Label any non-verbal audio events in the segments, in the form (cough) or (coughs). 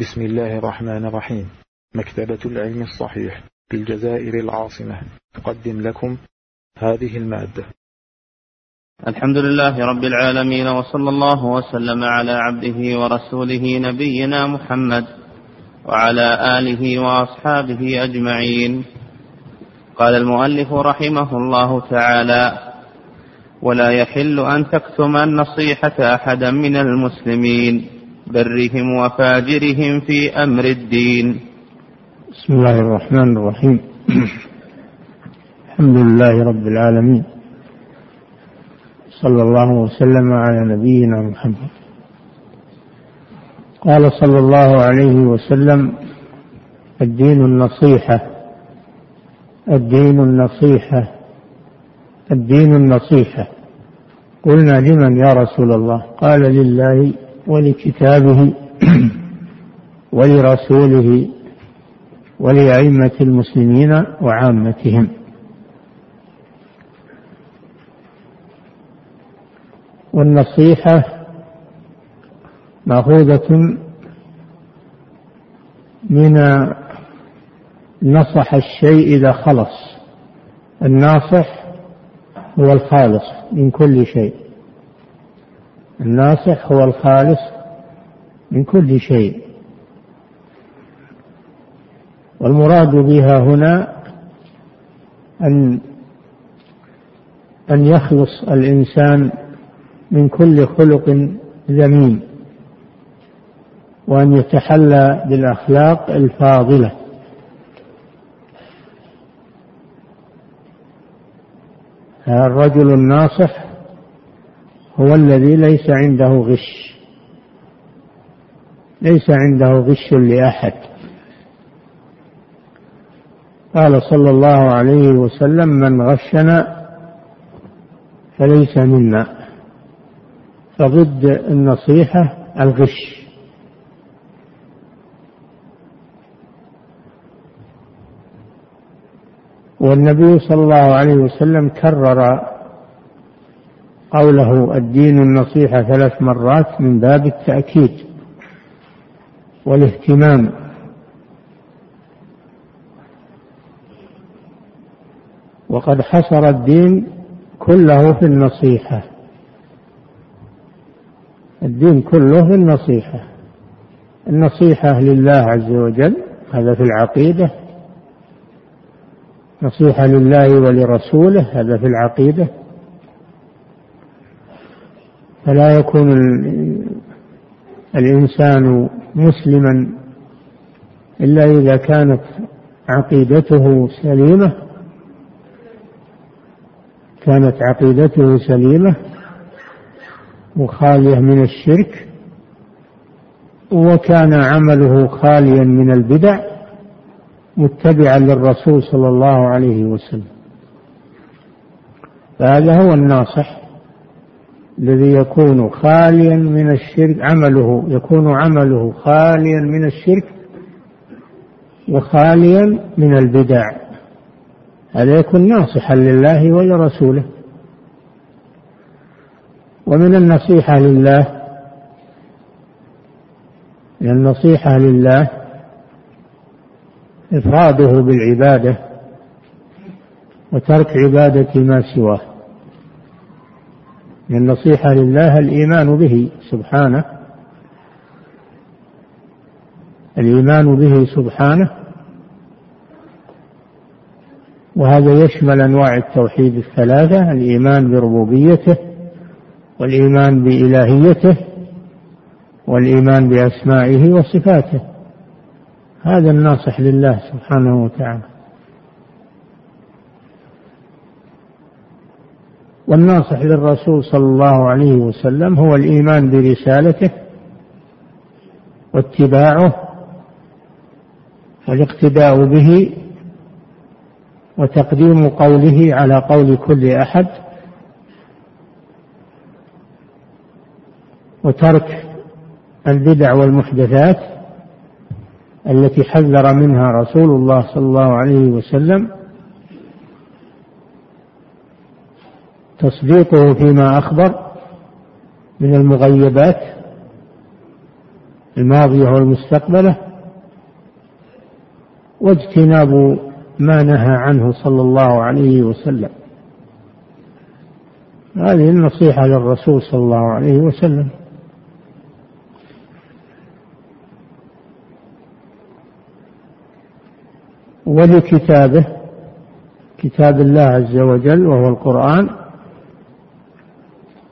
بسم الله الرحمن الرحيم. مكتبة العلم الصحيح بالجزائر العاصمة. تقدم لكم هذه المادة. الحمد لله رب العالمين وصلى الله وسلم على عبده ورسوله نبينا محمد وعلى آله وأصحابه أجمعين. قال المؤلف رحمه الله تعالى ولا يحل أن تكتم النصيحة أحدا من المسلمين. برهم وفاجرهم في أمر الدين. بسم الله الرحمن الرحيم. الحمد لله رب العالمين. صلى الله وسلم على نبينا محمد. قال صلى الله عليه وسلم الدين النصيحة الدين النصيحة الدين النصيحة. قلنا لمن يا رسول الله؟ قال لله. ولكتابه (clears throat) ولرسوله ولأئمة المسلمين وعامتهم. والنصيحة مأخوذة من نصح الشيء إذا خلص. الناصح هو الخالص من كل شيء. الناصح هو الخالص من كل شيء. والمراد بها هنا أن أن يخلص الإنسان من كل خلق ذميم وأن يتحلى بالأخلاق الفاضلة. الرجل الناصح هو الذي ليس عنده غش. ليس عنده غش لأحد. قال صلى الله عليه وسلم من غشنا فليس منا. فضد النصيحة الغش. والنبي صلى الله عليه وسلم كرر قوله الدين النصيحة ثلاث مرات من باب التأكيد والاهتمام. وقد حصر الدين كله في النصيحة. الدين كله في النصيحة. النصيحة لله عز وجل هذا في العقيدة. نصيحة لله ولرسوله هذا في العقيدة. فلا يكون الإنسان مسلما إلا إذا كانت عقيدته سليمة كانت عقيدته سليمة وخالية من الشرك وكان عمله خاليا من البدع متبعا للرسول صلى الله عليه وسلم. فهذا هو الناصح. الذي يكون خاليا من الشرك عمله يكون عمله خاليا من الشرك وخاليا من البدع. هذا يكون ناصحا لله ولرسوله. ومن النصيحة لله من النصيحة لله إفراده بالعبادة وترك عبادة ما سواه. النصيحة لله الإيمان به سبحانه. الإيمان به سبحانه. وهذا يشمل أنواع التوحيد الثلاثة الإيمان بربوبيته والإيمان بإلهيته والإيمان بأسمائه وصفاته. هذا الناصح لله سبحانه وتعالى. والناصح للرسول صلى الله عليه وسلم هو الإيمان برسالته واتباعه والاقتداء به وتقديم قوله على قول كل أحد وترك البدع والمحدثات التي حذر منها رسول الله صلى الله عليه وسلم تصديقه فيما أخبر من المغيبات الماضية والمستقبلة واجتناب ما نهى عنه صلى الله عليه وسلم. هذه النصيحة للرسول صلى الله عليه وسلم. ولكتابه كتاب الله عز وجل وهو القرآن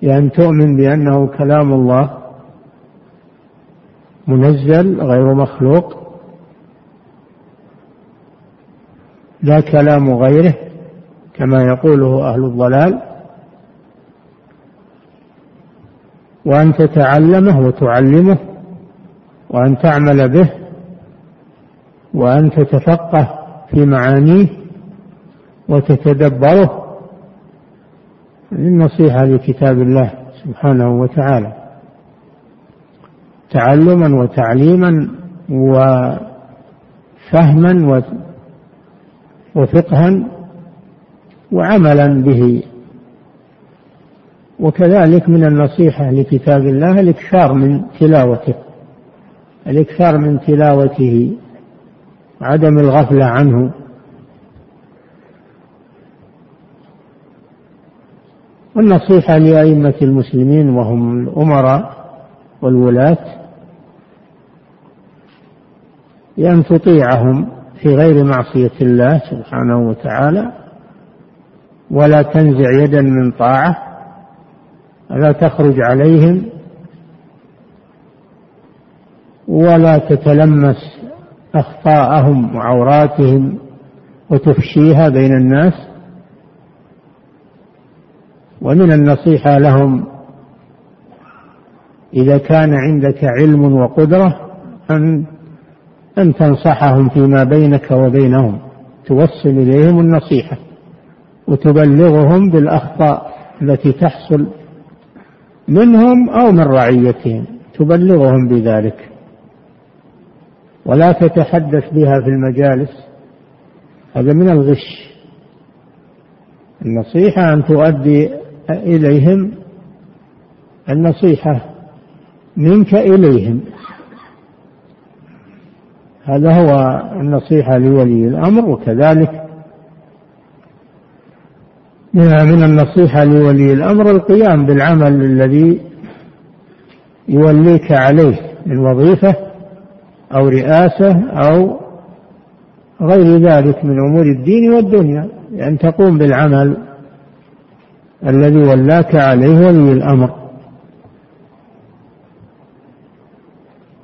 بأن تؤمن بأنه كلام الله منزل غير مخلوق لا كلام غيره كما يقوله أهل الضلال وأن تتعلمه وتعلمه وأن تعمل به وأن تتفقه في معانيه وتتدبره النصيحة لكتاب الله سبحانه وتعالى. تعلما وتعليما وفهما وفقها وعملا به. وكذلك من النصيحة لكتاب الله الإكثار من تلاوته الإكثار من تلاوته عدم الغفلة عنه. والنصيحة لأئمة المسلمين وهم الأمراء والولاة بأن تطيعهم في غير معصية الله سبحانه وتعالى ولا تنزع يدا من طاعة ولا تخرج عليهم ولا تتلمس أخطاءهم وعوراتهم وتفشيها بين الناس. ومن النصيحة لهم إذا كان عندك علم وقدرة أن أن تنصحهم فيما بينك وبينهم. توصل إليهم النصيحة وتبلغهم بالأخطاء التي تحصل منهم أو من رعيتهم. تبلغهم بذلك. ولا تتحدث بها في المجالس. هذا من الغش. النصيحة أن تؤدي إليهم النصيحة منك إليهم. هذا هو النصيحة لولي الأمر وكذلك من النصيحة لولي الأمر القيام بالعمل الذي يوليك عليه من وظيفة أو رئاسة أو غير ذلك من أمور الدين والدنيا أن يعني تقوم بالعمل الذي ولاك عليه ولي الأمر.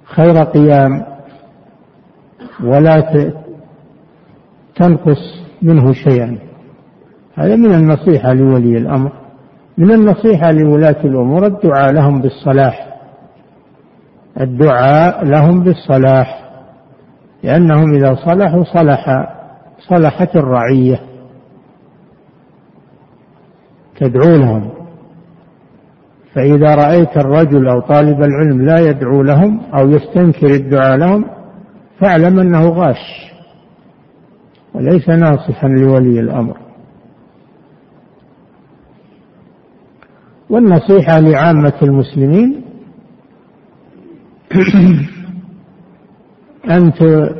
خير قيام ولا تنقص منه شيئا. هذا من النصيحة لولي الأمر. من النصيحة لولاة الأمور الدعاء لهم بالصلاح. الدعاء لهم بالصلاح. لأنهم إذا صلحوا صلح صلحت الرعية. تدعو لهم. فإذا رأيت الرجل أو طالب العلم لا يدعو لهم أو يستنكر الدعاء لهم فاعلم أنه غاش. وليس ناصحا لولي الأمر. والنصيحة لعامة المسلمين (clears throat) أن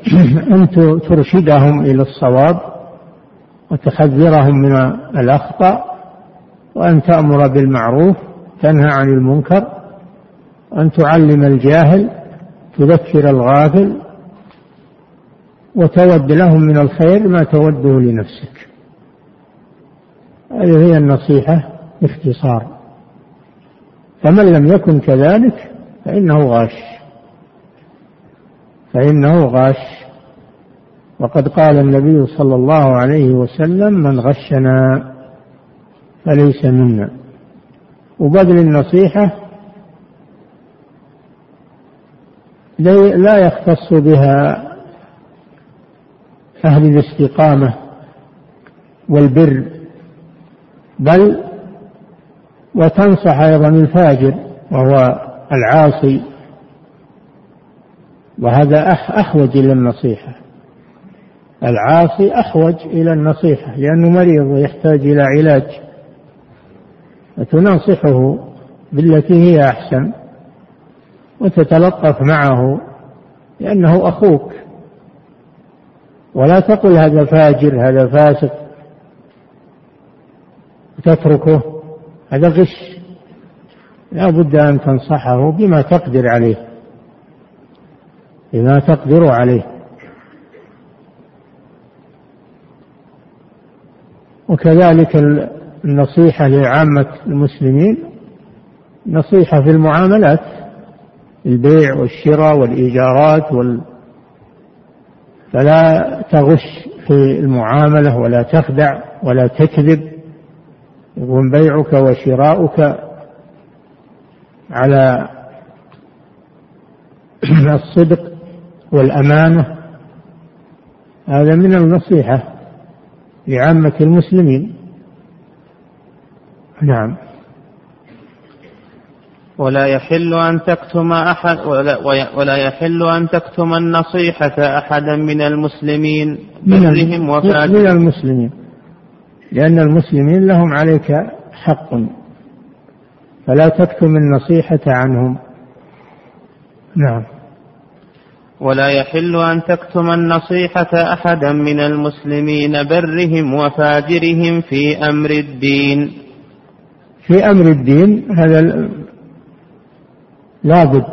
(clears throat) أن ترشدهم إلى الصواب وتحذرهم من الأخطاء وأن تأمر بالمعروف تنهى عن المنكر وأن تعلم الجاهل تذكر الغافل وتود لهم من الخير ما توده لنفسك. هذه هي النصيحة باختصار. فمن لم يكن كذلك فإنه غاش. فإنه غاش. وقد قال النبي صلى الله عليه وسلم من غشنا فليس منا. وبذل النصيحة لا يختص بها أهل الاستقامة والبر بل وتنصح أيضا الفاجر وهو العاصي. وهذا أحوج إلى النصيحة. العاصي أحوج إلى النصيحة لأنه مريض ويحتاج إلى علاج. فتناصحه بالتي هي أحسن وتتلطف معه لأنه أخوك. ولا تقل هذا فاجر هذا فاسق. وتتركه هذا غش. لا بد أن تنصحه بما تقدر عليه بما تقدر عليه. وكذلك النصيحة لعامة المسلمين نصيحة في المعاملات البيع والشراء والإيجارات وال فلا تغش في المعاملة ولا تخدع ولا تكذب. يكون بيعك وشراؤك على (clears throat) الصدق والأمانة. هذا من النصيحة لعامة المسلمين. نعم. ولا يحل أن تكتم أحد ولا, ولا يحل أن تكتم النصيحة أحدا من المسلمين برهم وفاجرهم. من المسلمين. لأن المسلمين لهم عليك حق. فلا تكتم النصيحة عنهم. نعم. ولا يحل أن تكتم النصيحة أحدا من المسلمين برهم وفاجرهم في أمر الدين. في أمر الدين هذا لابد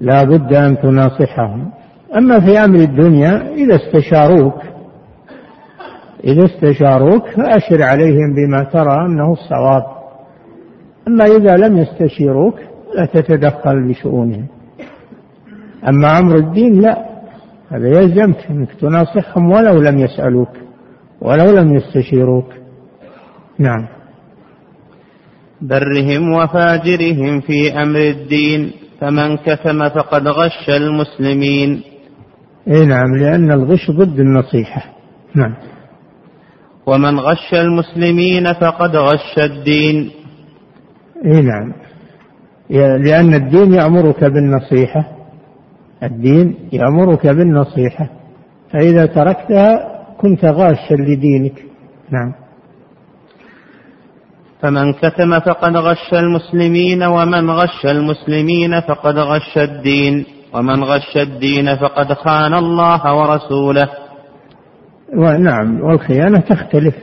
لابد أن تناصحهم. أما في أمر الدنيا إذا استشاروك إذا استشاروك فأشر عليهم بما ترى أنه الصواب. أما إذا لم يستشيروك لا تتدخل بشؤونهم. أما أمر الدين لا. هذا يلزمك أنك تناصحهم ولو لم يسألوك ولو لم يستشيروك. نعم. برهم وفاجرهم في أمر الدين فمن كتم فقد غش المسلمين. إي نعم لأن الغش ضد النصيحة. نعم. ومن غش المسلمين فقد غش الدين. إي نعم. لأن الدين يأمرك بالنصيحة. الدين يأمرك بالنصيحة. فإذا تركتها كنت غاشا لدينك. نعم. فمن كتم فقد غش المسلمين ومن غش المسلمين فقد غش الدين ومن غش الدين فقد خان الله ورسوله. نعم والخيانة تختلف.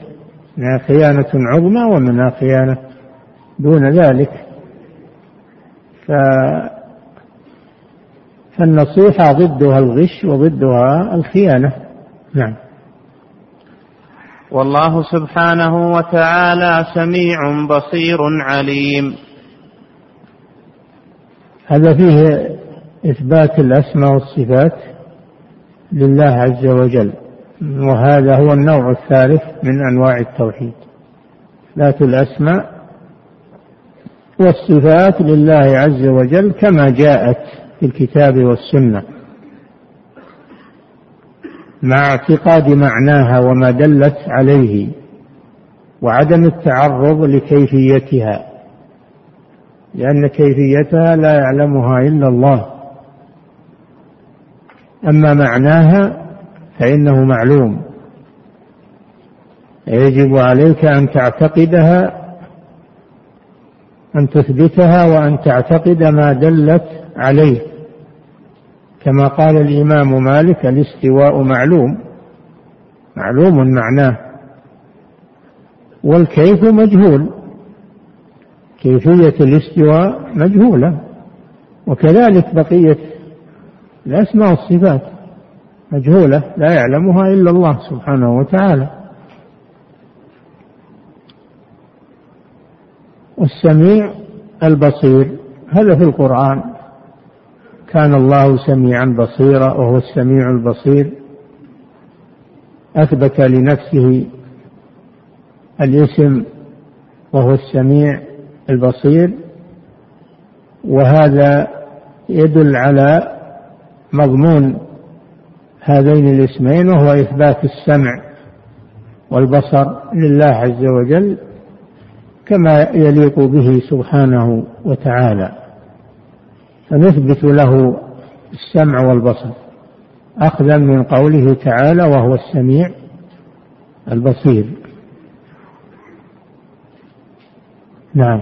منها خيانة عظمى ومنها خيانة دون ذلك. ف فالنصيحة ضدها الغش وضدها الخيانة. نعم. والله سبحانه وتعالى سميع بصير عليم. هذا فيه إثبات الأسماء والصفات لله عز وجل وهذا هو النوع الثالث من أنواع التوحيد. إثبات الأسماء والصفات لله عز وجل كما جاءت في الكتاب والسنة. مع اعتقاد معناها وما دلت عليه وعدم التعرض لكيفيتها لأن كيفيتها لا يعلمها إلا الله. أما معناها فإنه معلوم. يجب عليك أن تعتقدها أن تثبتها وأن تعتقد ما دلت عليه. كما قال الإمام مالك الاستواء معلوم معلوم معناه. والكيف مجهول كيفية الاستواء مجهولة. وكذلك بقية الأسماء والصفات مجهولة لا يعلمها إلا الله سبحانه وتعالى. والسميع البصير هذا في القرآن. كان الله سميعا بصيرا وهو السميع البصير. أثبت لنفسه الاسم وهو السميع البصير. وهذا يدل على مضمون هذين الاسمين وهو إثبات السمع والبصر لله عز وجل كما يليق به سبحانه وتعالى. فنثبت له السمع والبصر أخذا من قوله تعالى وهو السميع البصير. نعم.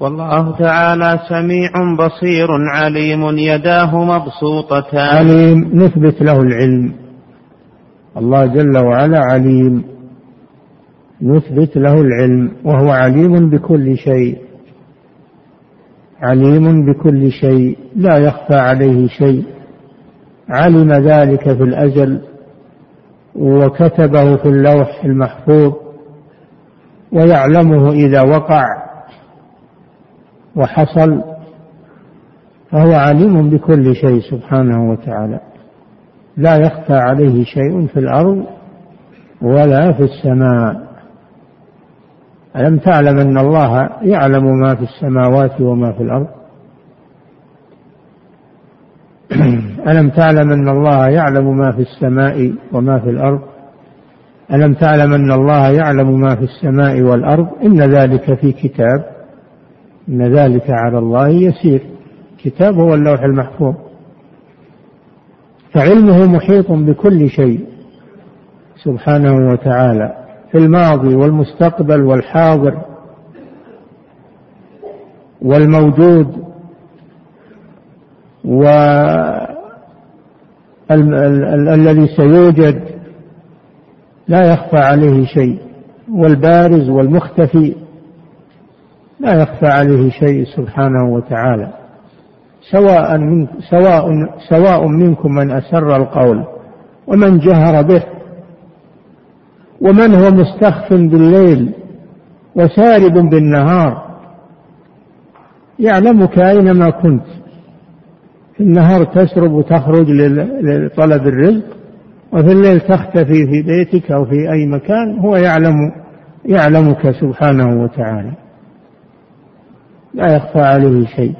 والله تعالى سميع بصير عليم يداه مبسوطتان. عليم نثبت له العلم. الله جل وعلا عليم نثبت له العلم وهو عليم بكل شيء. عليم بكل شيء لا يخفى عليه شيء. علم ذلك في الازل وكتبه في اللوح المحفوظ ويعلمه إذا وقع وحصل فهو عليم بكل شيء سبحانه وتعالى. لا يخفى عليه شيء في الأرض ولا في السماء. ألم تعلم أن الله يعلم ما في السماوات وما في الأرض؟ (clears throat) ألم تعلم أن الله يعلم ما في السماء وما في الأرض؟ ألم تعلم أن الله يعلم ما في السماء والأرض؟ إن ذلك في كتاب. إن ذلك على الله يسير. كتاب هو اللوح المحفوظ. فعلمه محيط بكل شيء سبحانه وتعالى. في الماضي والمستقبل والحاضر والموجود والذي سيوجد لا يخفى عليه شيء والبارز والمختفي لا يخفى عليه شيء سبحانه وتعالى. سواء من سواء سواء منكم من أسر القول ومن جهر به ومن هو مستخف بالليل وسارب بالنهار يعلمك أينما كنت. في النهار تسرب وتخرج لطلب الرزق وفي الليل تختفي في بيتك أو في أي مكان هو يعلم يعلمك سبحانه وتعالى. لا يخفى عليه شيء.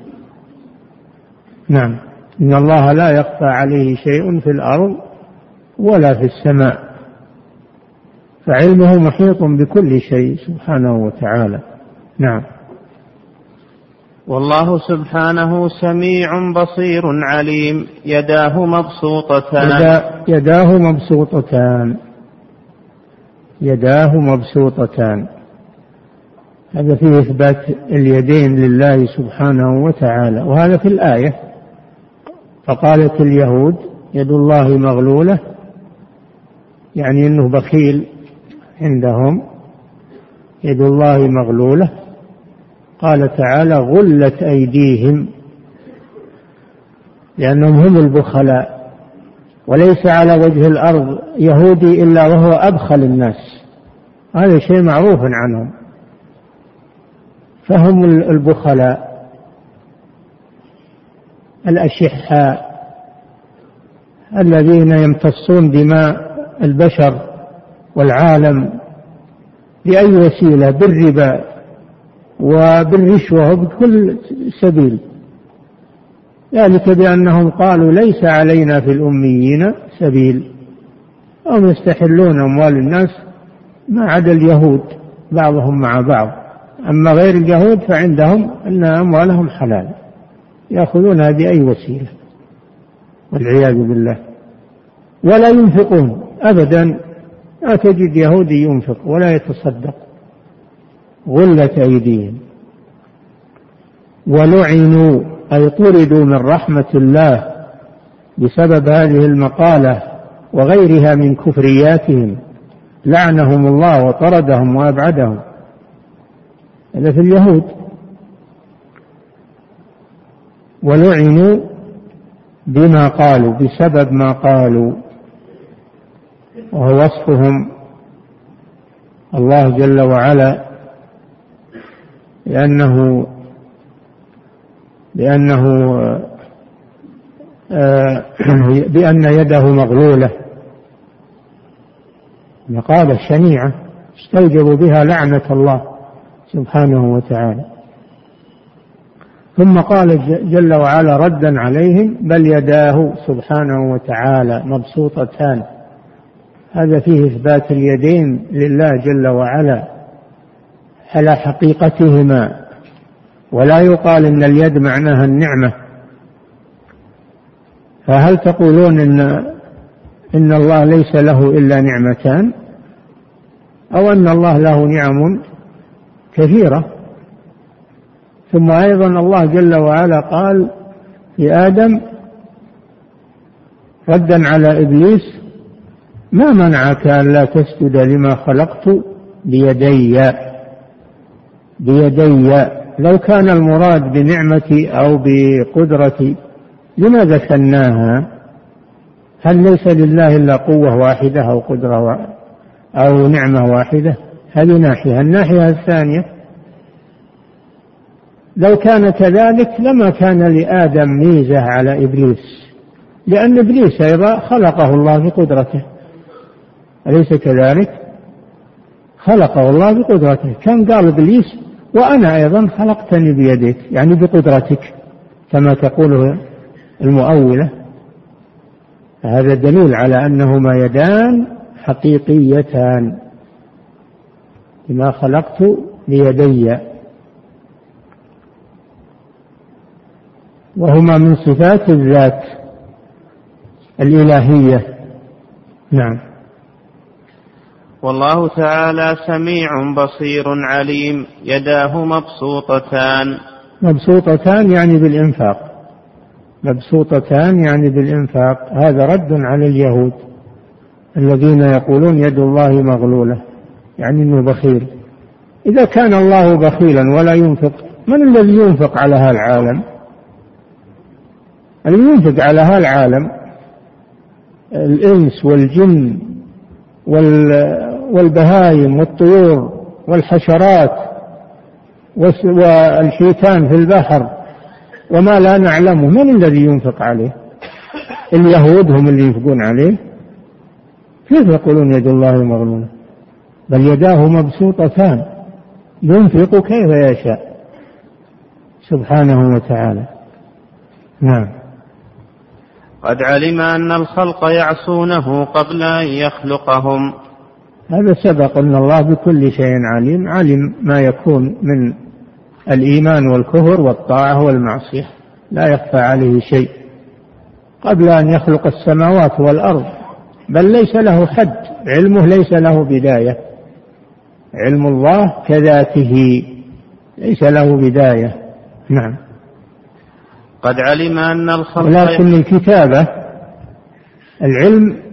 نعم. إن الله لا يخفى عليه شيء في الأرض ولا في السماء. فعلمه محيط بكل شيء سبحانه وتعالى. نعم. والله سبحانه سميع بصير عليم يداه مبسوطتان. يدا يداه مبسوطتان. يداه مبسوطتان. هذا فيه إثبات اليدين لله سبحانه وتعالى. وهذا في الآية. فقالت اليهود يد الله مغلولة يعني أنه بخيل. عندهم يد الله مغلولة. قال تعالى غلت أيديهم لأنهم هم البخلاء وليس على وجه الأرض يهودي إلا وهو أبخل الناس. هذا شيء معروف عنهم. فهم البخلاء الأشحاء الذين يمتصون دماء البشر. والعالم بأي وسيلة بالربا وبالرشوة وبكل سبيل. ذلك بأنهم قالوا ليس علينا في الأميين سبيل. هم يستحلون أموال الناس ما عدا اليهود بعضهم مع بعض. أما غير اليهود فعندهم أن أموالهم حلال. يأخذونها بأي وسيلة والعياذ بالله. ولا ينفقون أبدا. لا تجد يهودي ينفق ولا يتصدق غلت أيديهم. ولعنوا أي طردوا من رحمة الله بسبب هذه المقالة وغيرها من كفرياتهم. لعنهم الله وطردهم وأبعدهم. هذا في اليهود. ولعنوا بما قالوا بسبب ما قالوا. وهو وصفهم الله جل وعلا لأنه لأنه آه، (clears throat) بأن يده مغلولة. مقالة شنيعة استوجبوا بها لعنة الله سبحانه وتعالى. ثم قال جل وعلا ردا عليهم بل يداه سبحانه وتعالى مبسوطتان. هذا فيه إثبات اليدين لله جل وعلا على حقيقتهما ولا يقال إن اليد معناها النعمة. فهل تقولون إن إن الله ليس له إلا نعمتان؟ أو أن الله له نعم كثيرة؟ ثم أيضا الله جل وعلا قال في آدم ردا على إبليس ما منعك ألا تسجد لما خلقت؟ بيدي. بيدي. لو كان المراد بنعمتي أو بقدرتي لماذا ثناها؟ هل ليس لله إلا قوة واحدة أو قدرة أو نعمة واحدة؟ هذه ناحية. الناحية الثانية لو كان كذلك لما كان لآدم ميزة على إبليس لأن إبليس أيضا خلقه الله بقدرته. أليس كذلك؟ خلقه الله بقدرته. كان قال إبليس وأنا أيضا خلقتني بيديك يعني بقدرتك كما تقول المؤولة. هذا دليل على أنهما يدان حقيقيتان. بما خلقت بيدي وهما من صفات الذات الإلهية. نعم. والله تعالى سميع بصير عليم يداه مبسوطتان. مبسوطتان يعني بالإنفاق. مبسوطتان يعني بالإنفاق. هذا رد على اليهود الذين يقولون يد الله مغلولة يعني أنه بخيل. إذا كان الله بخيلا ولا ينفق من الذي ينفق على هذا العالم؟ اللي ينفق على هذا العالم الإنس والجن والبهايم والطيور والحشرات والحيتان في البحر وما لا نعلمه من الذي ينفق عليه؟ اليهود هم اللي ينفقون عليه؟ كيف يقولون يد الله مغلولة؟ بل يداه مبسوطتان. ينفق كيف يشاء. سبحانه وتعالى. نعم. قد علم أن الخلق يعصونه قبل أن يخلقهم. هذا سبق أن الله بكل شيء عليم علم ما يكون من الإيمان والكفر والطاعة والمعصية. لا يخفى عليه شيء. قبل أن يخلق السماوات والأرض بل ليس له حد علمه ليس له بداية. علم الله كذاته ليس له بداية. نعم. قد علم أن الخلق ولكن الكتابة العلم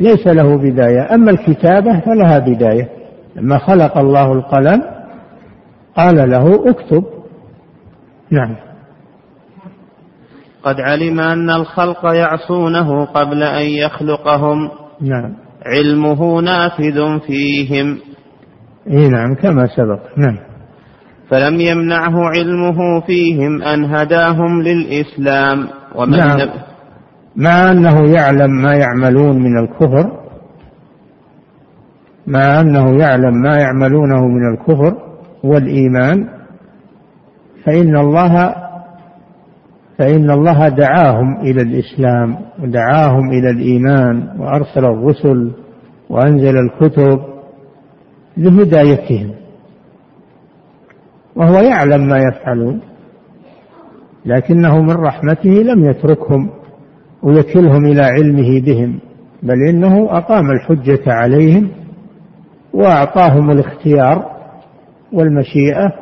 ليس له بداية. أما الكتابة فلها بداية. لما خلق الله القلم قال له اكتب. نعم. قد علم أن الخلق يعصونه قبل أن يخلقهم. نعم. علمه نافذ فيهم. إي نعم كما سبق. نعم. فلم يمنعه علمه فيهم أن هداهم للإسلام. ومن نعم. مع أنه يعلم ما يعملون من الكفر مع أنه يعلم ما يعملونه من الكفر والإيمان فإن الله فإن الله دعاهم إلى الإسلام ودعاهم إلى الإيمان وأرسل الرسل وأنزل الكتب لهدايتهم وهو يعلم ما يفعلون لكنه من رحمته لم يتركهم. ويكلهم إلى علمه بهم بل إنه أقام الحجة عليهم وأعطاهم الاختيار والمشيئة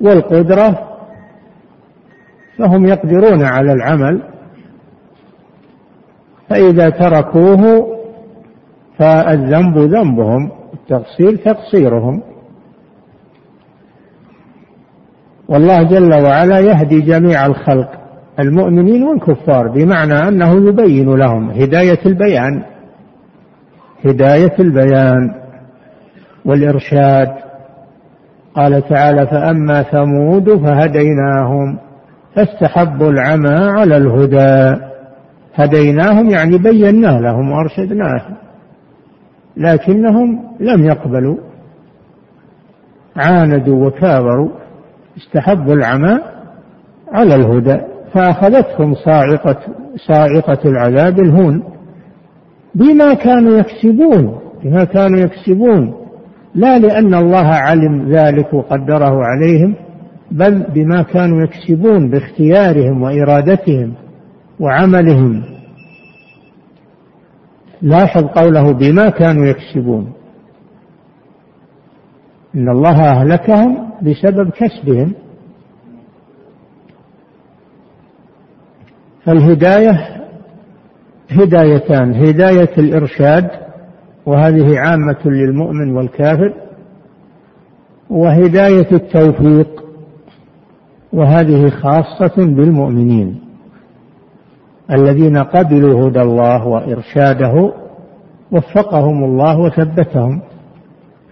والقدرة فهم يقدرون على العمل. فإذا تركوه فالذنب ذنبهم التقصير تقصيرهم. والله جل وعلا يهدي جميع الخلق المؤمنين والكفار بمعنى أنه يبين لهم هداية البيان. هداية البيان والإرشاد. قال تعالى فأما ثمود فهديناهم فاستحبوا العمى على الهدى. هديناهم يعني بينا لهم وأرشدناهم لكنهم لم يقبلوا. عاندوا وكابروا استحبوا العمى على الهدى. فأخذتهم صاعقة صاعقة العذاب الهون بما كانوا يكسبون بما كانوا يكسبون. لا لأن الله علم ذلك وقدره عليهم بل بما كانوا يكسبون باختيارهم وإرادتهم وعملهم. لاحظ قوله بما كانوا يكسبون. إن الله أهلكهم بسبب كسبهم. فالهداية هدايتان هداية الإرشاد وهذه عامة للمؤمن والكافر وهداية التوفيق وهذه خاصة بالمؤمنين الذين قبلوا هدى الله وإرشاده وفقهم الله وثبتهم.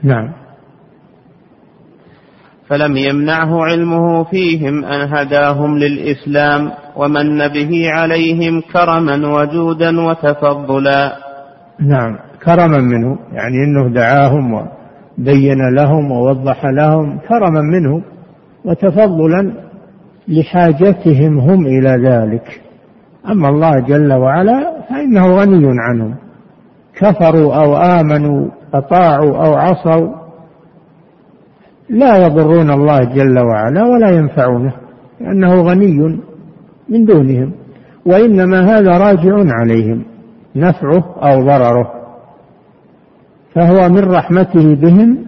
نعم. فلم يمنعه علمه فيهم أن هداهم للإسلام. ومن به عليهم كرما وجودا وتفضلا. نعم كرما منه يعني أنه دعاهم وبين لهم ووضح لهم كرما منه وتفضلا لحاجتهم هم إلى ذلك. أما الله جل وعلا فإنه غني عنهم. كفروا أو آمنوا أطاعوا أو عصوا لا يضرون الله جل وعلا ولا ينفعونه لأنه غني. من دونهم وإنما هذا راجع عليهم نفعه أو ضرره. فهو من رحمته بهم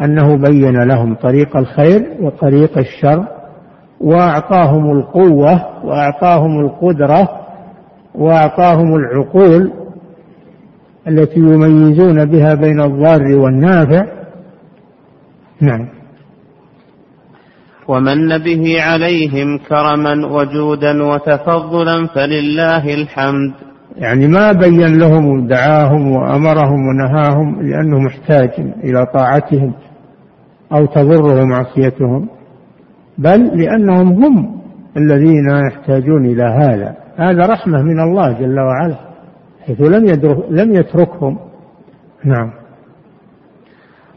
أنه بين لهم طريق الخير وطريق الشر وأعطاهم القوة وأعطاهم القدرة وأعطاهم العقول التي يميزون بها بين الضار والنافع. نعم. ومن به عليهم كرما وجودا وتفضلا فلله الحمد. يعني ما بين لهم دعاهم وأمرهم ونهاهم لأنه محتاج إلى طاعتهم أو تضره معصيتهم بل لأنهم هم الذين يحتاجون إلى هذا. هذا رحمة من الله جل وعلا حيث لم لم يتركهم. نعم.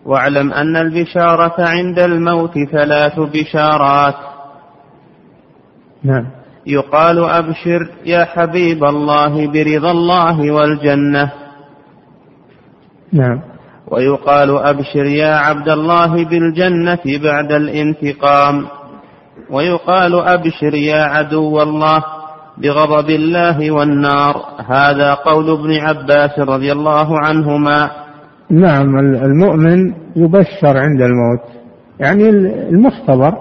واعلم أن البشارة عند الموت ثلاث بشارات. نعم. يقال أبشر يا حبيب الله برضا الله والجنة. نعم. ويقال أبشر يا عبد الله بالجنة بعد الانتقام. ويقال أبشر يا عدو الله بغضب الله والنار. هذا قول ابن عباس رضي الله عنهما. نعم المؤمن يبشر عند الموت. يعني المختبر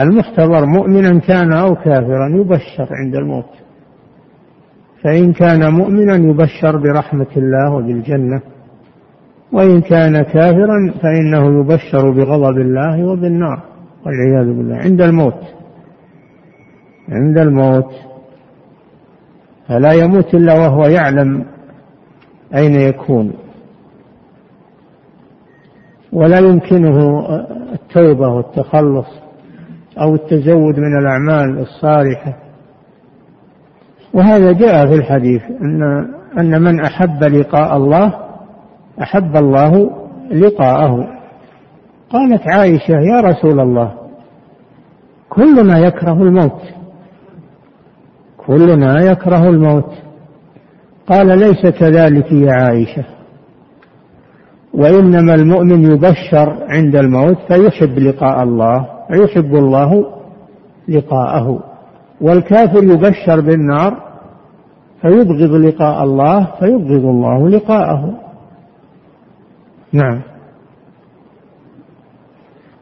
المختبر مؤمنا كان أو كافرا يبشر عند الموت. فإن كان مؤمنا يبشر برحمة الله وبالجنة وإن كان كافرا فإنه يبشر بغضب الله وبالنار والعياذ بالله. عند الموت عند الموت فلا يموت إلا وهو يعلم أين يكون. ولا يمكنه التوبة والتخلص أو التزود من الأعمال الصالحة. وهذا جاء في الحديث أن أن من أحب لقاء الله أحب الله لقاءه. قالت عائشة يا رسول الله كلنا يكره الموت كلنا يكره الموت. قال ليس كذلك يا عائشة. وإنما المؤمن يبشر عند الموت فيحب لقاء الله ويحب الله لقاءه. والكافر يبشر بالنار فيبغض لقاء الله فيبغض الله لقاءه. نعم.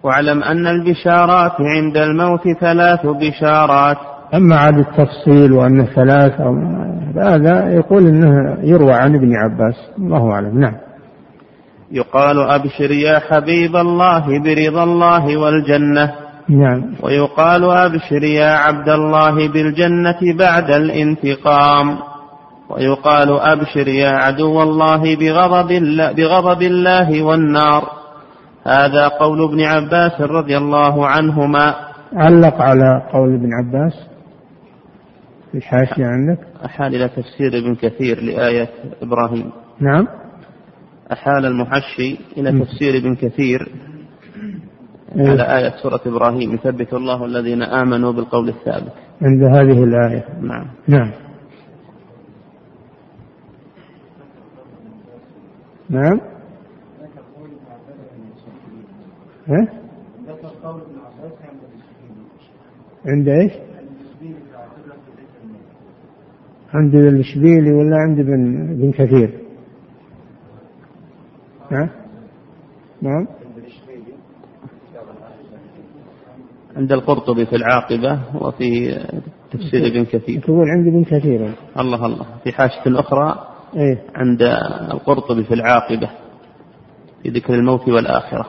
واعلم أن البشارات عند الموت ثلاث بشارات. أما عاد التفصيل وأنه ثلاث أو هذا يقول أنه يروى عن ابن عباس الله أعلم. نعم. يقال أبشر يا حبيب الله برضا الله والجنة. نعم. ويقال أبشر يا عبد الله بالجنة بعد الانتقام. ويقال أبشر يا عدو الله بغضب الله, بغضب الله والنار. هذا قول ابن عباس رضي الله عنهما. علق على قول ابن عباس. في الحاشية عندك؟ أحال إلى تفسير ابن كثير لآية إبراهيم. نعم. أحال المحشي إلى تفسير ابن كثير إيه؟ على آية سورة إبراهيم يثبت الله الذين آمنوا بالقول الثابت عند هذه الآية نعم نعم نعم ها؟ عند إيش؟ عند الشبيلي ولا عند بن بن كثير؟ نعم نعم. عند القرطبي في العاقبة وفي تفسير ابن كثير. تقول عند ابن كثير. الله الله. في حاشة أخرى إيه. عند القرطبي في العاقبة في ذكر الموت والآخرة.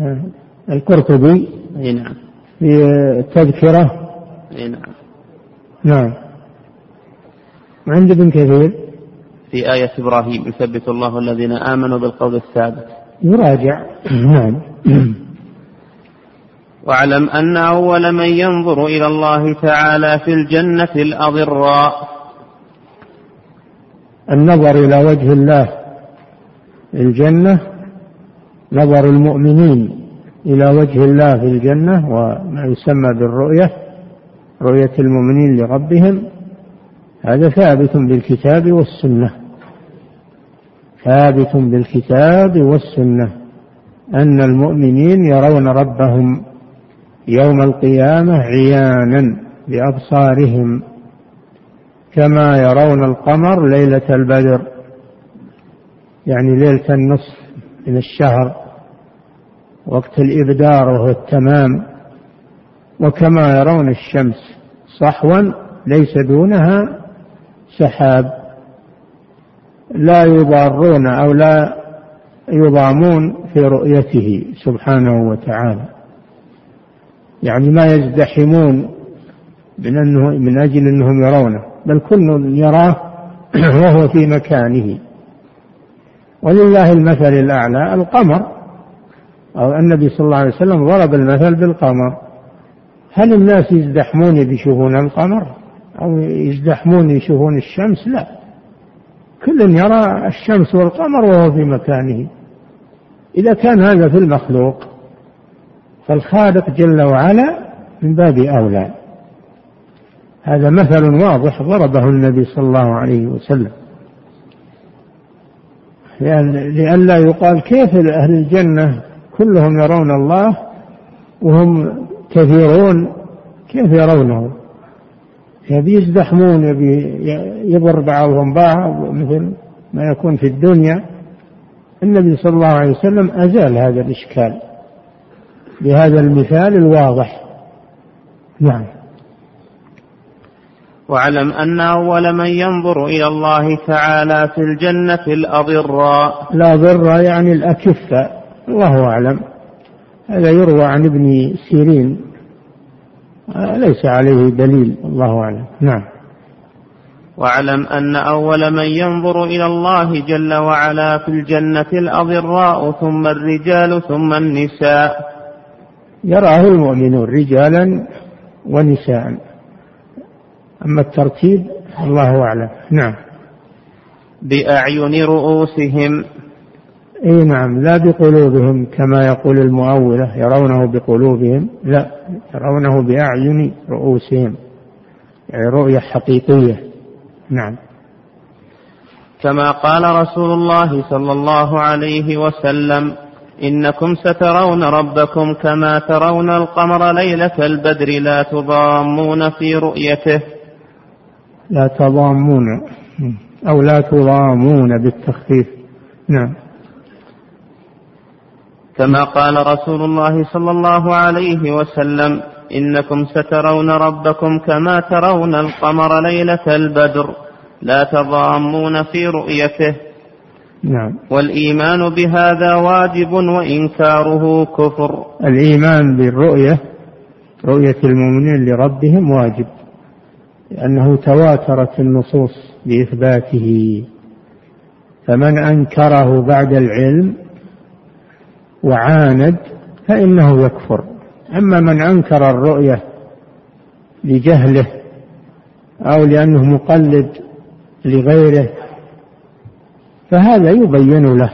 آه. القرطبي أي نعم. في التذكرة أي نعم. نعم. عند ابن كثير. في آية إبراهيم يثبت الله الذين آمنوا بالقول الثابت. يراجع. نعم. واعلم أن أول من ينظر إلى الله تعالى في الجنة الأضراء. النظر إلى وجه الله الجنة نظر المؤمنين إلى وجه الله في الجنة وما يسمى بالرؤية رؤية المؤمنين لربهم هذا ثابت بالكتاب والسنة. ثابت بالكتاب والسنة أن المؤمنين يرون ربهم يوم القيامة عيانا بأبصارهم كما يرون القمر ليلة البدر يعني ليلة النصف من الشهر وقت الإبدار وهو التمام وكما يرون الشمس صحوا ليس دونها سحاب. لا يضارون أو لا يضامون في رؤيته سبحانه وتعالى. يعني ما يزدحمون من, أنه من أجل أنهم يرونه بل كل يراه (clears throat) وهو في مكانه. ولله المثل الأعلى القمر. أو النبي صلى الله عليه وسلم ضرب المثل بالقمر. هل الناس يزدحمون بيشوفون القمر؟ أو يزدحمون يشوفون الشمس؟ لا. كل يرى الشمس والقمر وهو في مكانه. إذا كان هذا في المخلوق فالخالق جل وعلا من باب أولى. هذا مثل واضح ضربه النبي صلى الله عليه وسلم. لأن لئلا يقال كيف أهل الجنة كلهم يرون الله وهم كثيرون كيف يرونه؟ يبي يزدحمون يبي يضر بعضهم بعض مثل ما يكون في الدنيا. النبي صلى الله عليه وسلم أزال هذا الإشكال بهذا المثال الواضح. نعم. واعلم أن أول من ينظر إلى الله تعالى في الجنة الأضراء الأضراء يعني الأكفاء الله أعلم. هذا يروى عن ابن سيرين. ليس عليه دليل الله أعلم. نعم. واعلم أن أول من ينظر إلى الله جل وعلا في الجنة الأضراء ثم الرجال ثم النساء. يراه المؤمنون رجالا ونساء. أما الترتيب الله أعلم. نعم. بأعين رؤوسهم. إي نعم لا بقلوبهم كما يقول المؤولة يرونه بقلوبهم لا يرونه بأعين رؤوسهم يعني رؤية حقيقية. نعم. كما قال رسول الله صلى الله عليه وسلم إنكم سترون ربكم كما ترون القمر ليلة البدر لا تضامون في رؤيته. لا تضامون أو لا تضامون بالتخفيف. نعم. كما قال رسول الله صلى الله عليه وسلم إنكم سترون ربكم كما ترون القمر ليلة البدر. لا تضامون في رؤيته. نعم. والإيمان بهذا واجب وإنكاره كفر. الإيمان بالرؤية رؤية المؤمنين لربهم واجب لأنه تواترت النصوص بإثباته. فمن أنكره بعد العلم وعاند فإنه يكفر. أما من أنكر الرؤية لجهله أو لأنه مقلد لغيره فهذا يبين له.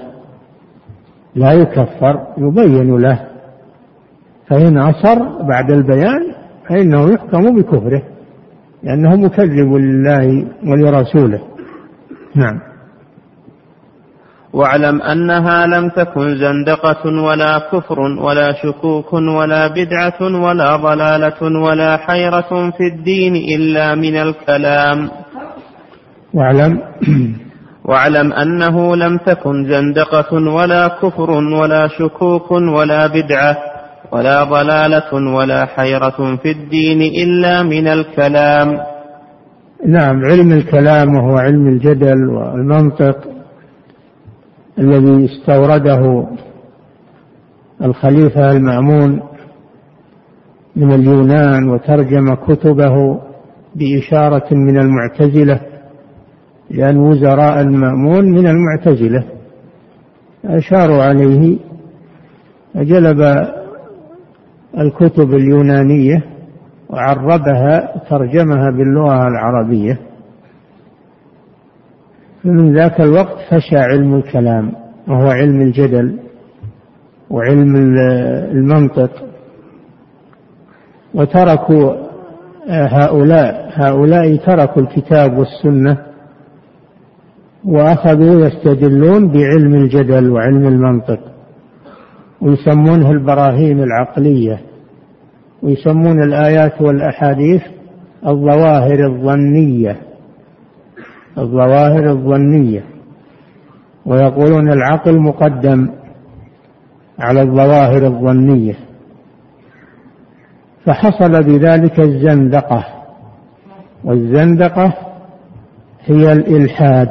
لا يكفر يبين له. فإن أصر بعد البيان فإنه يحكم بكفره لأنه مكذب لله ولرسوله. نعم. واعلم أنها لم تكن زندقة ولا كفر ولا شكوك ولا بدعة ولا ضلالة ولا حيرة في الدين إلا من الكلام. واعلم. واعلم أنه لم تكن زندقة ولا كفر ولا شكوك ولا بدعة ولا ضلالة ولا حيرة في الدين إلا من الكلام. نعم علم الكلام وهو علم الجدل والمنطق. الذي استورده الخليفة المأمون من اليونان وترجم كتبه بإشارة من المعتزلة لأن وزراء المأمون من المعتزلة. أشاروا عليه فجلب الكتب اليونانية وعربها ترجمها باللغة العربية. فمن ذاك الوقت فشى علم الكلام وهو علم الجدل وعلم المنطق. وتركوا هؤلاء هؤلاء تركوا الكتاب والسنة وأخذوا يستدلون بعلم الجدل وعلم المنطق. ويسمونه البراهين العقلية ويسمون الآيات والأحاديث الظواهر الظنية. الظواهر الظنية ويقولون العقل مقدم على الظواهر الظنية. فحصل بذلك الزندقة والزندقة هي الإلحاد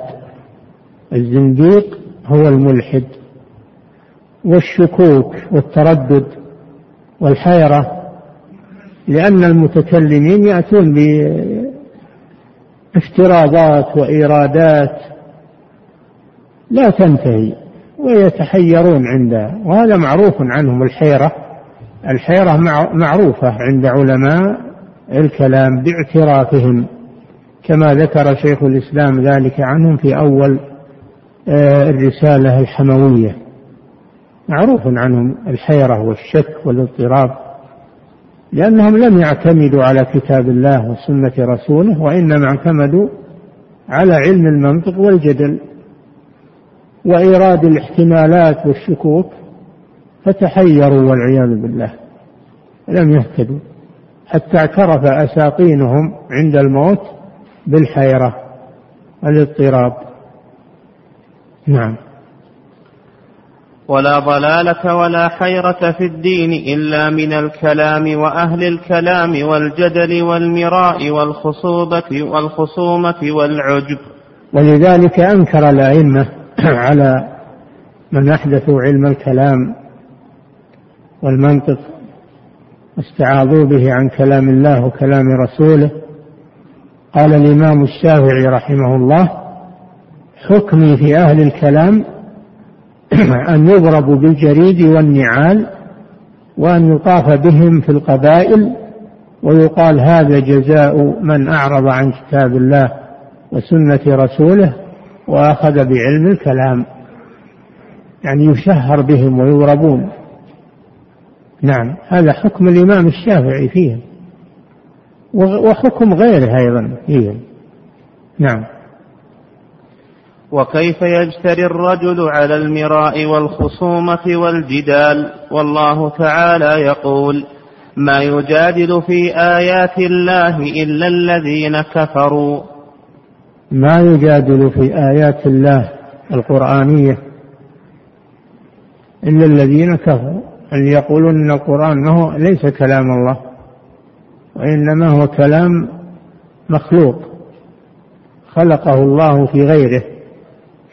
الزنديق هو الملحد والشكوك والتردد والحيرة لأن المتكلمين يأتون بافتراضات وإيرادات لا تنتهي ويتحيرون عندها وهذا معروف عنهم الحيرة. الحيرة معروفة عند علماء الكلام باعترافهم كما ذكر شيخ الإسلام ذلك عنهم في أول آه، الرسالة الحموية. معروف عنهم الحيرة والشك والاضطراب. لأنهم لم يعتمدوا على كتاب الله وسنة رسوله وإنما اعتمدوا على علم المنطق والجدل. وإيراد الاحتمالات والشكوك فتحيروا والعياذ بالله. لم يهتدوا. حتى اعترف أساطينهم عند الموت بالحيرة والاضطراب نعم. ولا ضلالة ولا حيرة في الدين إلا من الكلام وأهل الكلام والجدل والمراء والخصوبة والخصومة والعجب. ولذلك أنكر الأئمة (clears throat) على من أحدثوا علم الكلام والمنطق استعاضوا به عن كلام الله وكلام رسوله. قال الإمام الشافعي رحمه الله حكمي في أهل الكلام (coughs) أن يضربوا بالجريد والنعال وأن يطاف بهم في القبائل ويقال هذا جزاء من أعرض عن كتاب الله وسنة رسوله وأخذ بعلم الكلام. يعني يشهر بهم ويضربون. نعم هذا حكم الإمام الشافعي فيهم. وحكم غيره أيضا فيهم. نعم. وكيف يجتري الرجل على المراء والخصومة والجدال؟ والله تعالى يقول ما يجادل في آيات الله إلا الذين كفروا. ما يجادل في آيات الله القرآنية إلا الذين كفروا؟ اللي يقولون أن القرآن ما هو ليس كلام الله وإنما هو كلام مخلوق خلقه الله في غيره.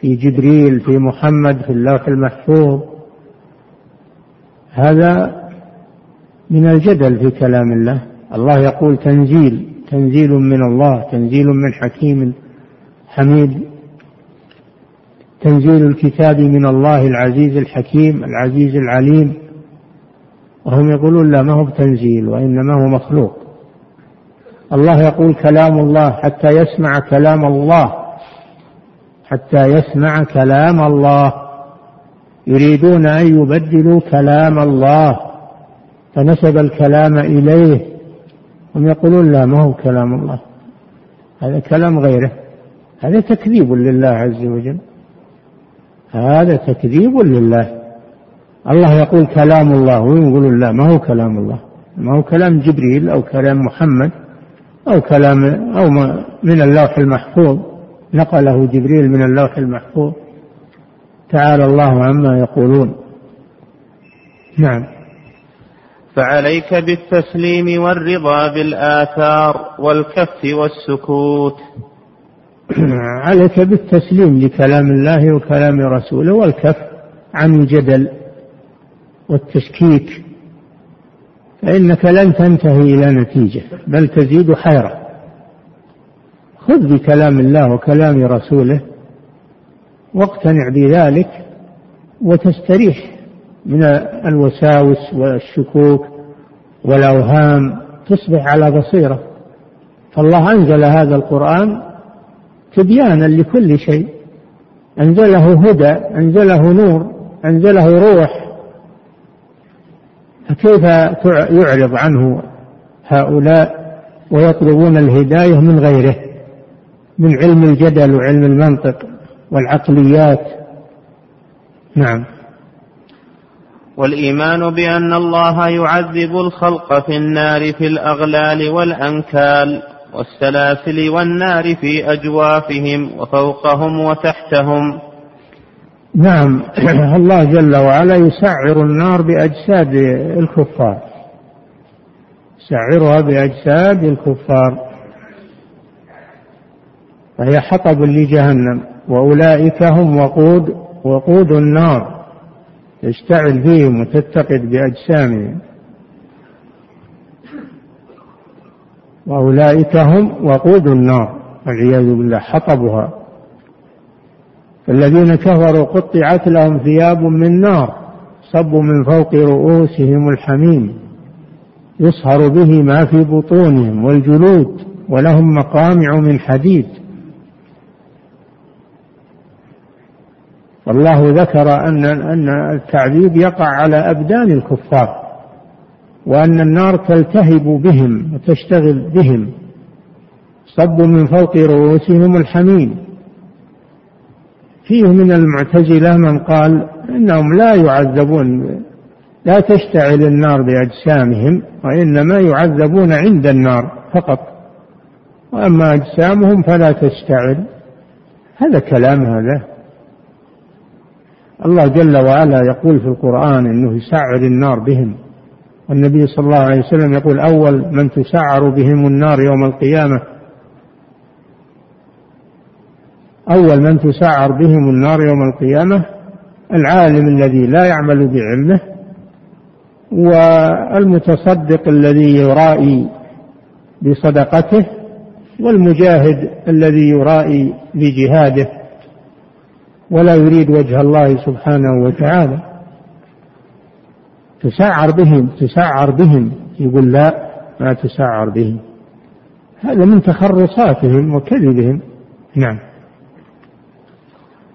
في جبريل في محمد في اللوح المحفوظ. هذا من الجدل في كلام الله. الله يقول تنزيل تنزيل من الله تنزيل من حكيم حميد. تنزيل الكتاب من الله العزيز الحكيم العزيز العليم. وهم يقولون لا ما هو بتنزيل وإنما هو مخلوق. الله يقول كلام الله حتى يسمع كلام الله. حتى يسمع كلام الله. يريدون أن يبدلوا كلام الله. فنسب الكلام إليه. هم يقولون لا ما هو كلام الله. هذا كلام غيره. هذا تكذيب لله عز وجل. هذا تكذيب لله. الله يقول كلام الله. وهم يقولون لا ما هو كلام الله. ما هو كلام جبريل أو كلام محمد أو كلام أو من اللوح المحفوظ. نقله جبريل من اللوح المحفوظ. تعالى الله عما يقولون. نعم. فعليك بالتسليم والرضا بالآثار والكف والسكوت. (clears throat) عليك بالتسليم لكلام الله وكلام رسوله والكف عن الجدل والتشكيك. فإنك لن تنتهي إلى نتيجة بل تزيد حيرة. خذ بكلام الله وكلام رسوله واقتنع بذلك وتستريح من الوساوس والشكوك والأوهام تصبح على بصيرة. فالله أنزل هذا القرآن تبيانا لكل شيء. أنزله هدى أنزله نور أنزله روح. فكيف يعرض عنه هؤلاء ويطلبون الهداية من غيره؟ من علم الجدل وعلم المنطق والعقليات. نعم. والإيمان بأن الله يعذب الخلق في النار في الأغلال والأنكال والسلاسل والنار في أجوافهم وفوقهم وتحتهم. نعم. (clears throat) الله جل وعلا يسعر النار بأجساد الكفار. يسعرها بأجساد الكفار. فهي حطب لجهنم وأولئك هم وقود وقود النار. تشتعل فيهم وتتقد بأجسامهم. وأولئك هم وقود النار والعياذ بالله حطبها. الذين كفروا قطعت لهم ثياب من نار صب من فوق رؤوسهم الحميم. يصهر به ما في بطونهم والجلود ولهم مقامع من حديد. والله ذكر أن أن التعذيب يقع على أبدان الكفار وأن النار تلتهب بهم وتشتغل بهم. صب من فوق رؤوسهم الحميم. فيه من المعتزلة من قال إنهم لا يعذبون لا تشتعل النار بأجسامهم وإنما يعذبون عند النار فقط. وأما أجسامهم فلا تشتعل. هذا كلام هذا. الله جل وعلا يقول في القرآن أنه يسعر النار بهم. والنبي صلى الله عليه وسلم يقول أول من تسعر بهم النار يوم القيامة. أول من تسعر بهم النار يوم القيامة العالم الذي لا يعمل بعلمه والمتصدق الذي يرائي بصدقته والمجاهد الذي يرائي بجهاده. ولا يريد وجه الله سبحانه وتعالى. تسعر بهم تسعر بهم. يقول لا ما تسعر بهم. هذا من تخرصاتهم وكذبهم. نعم.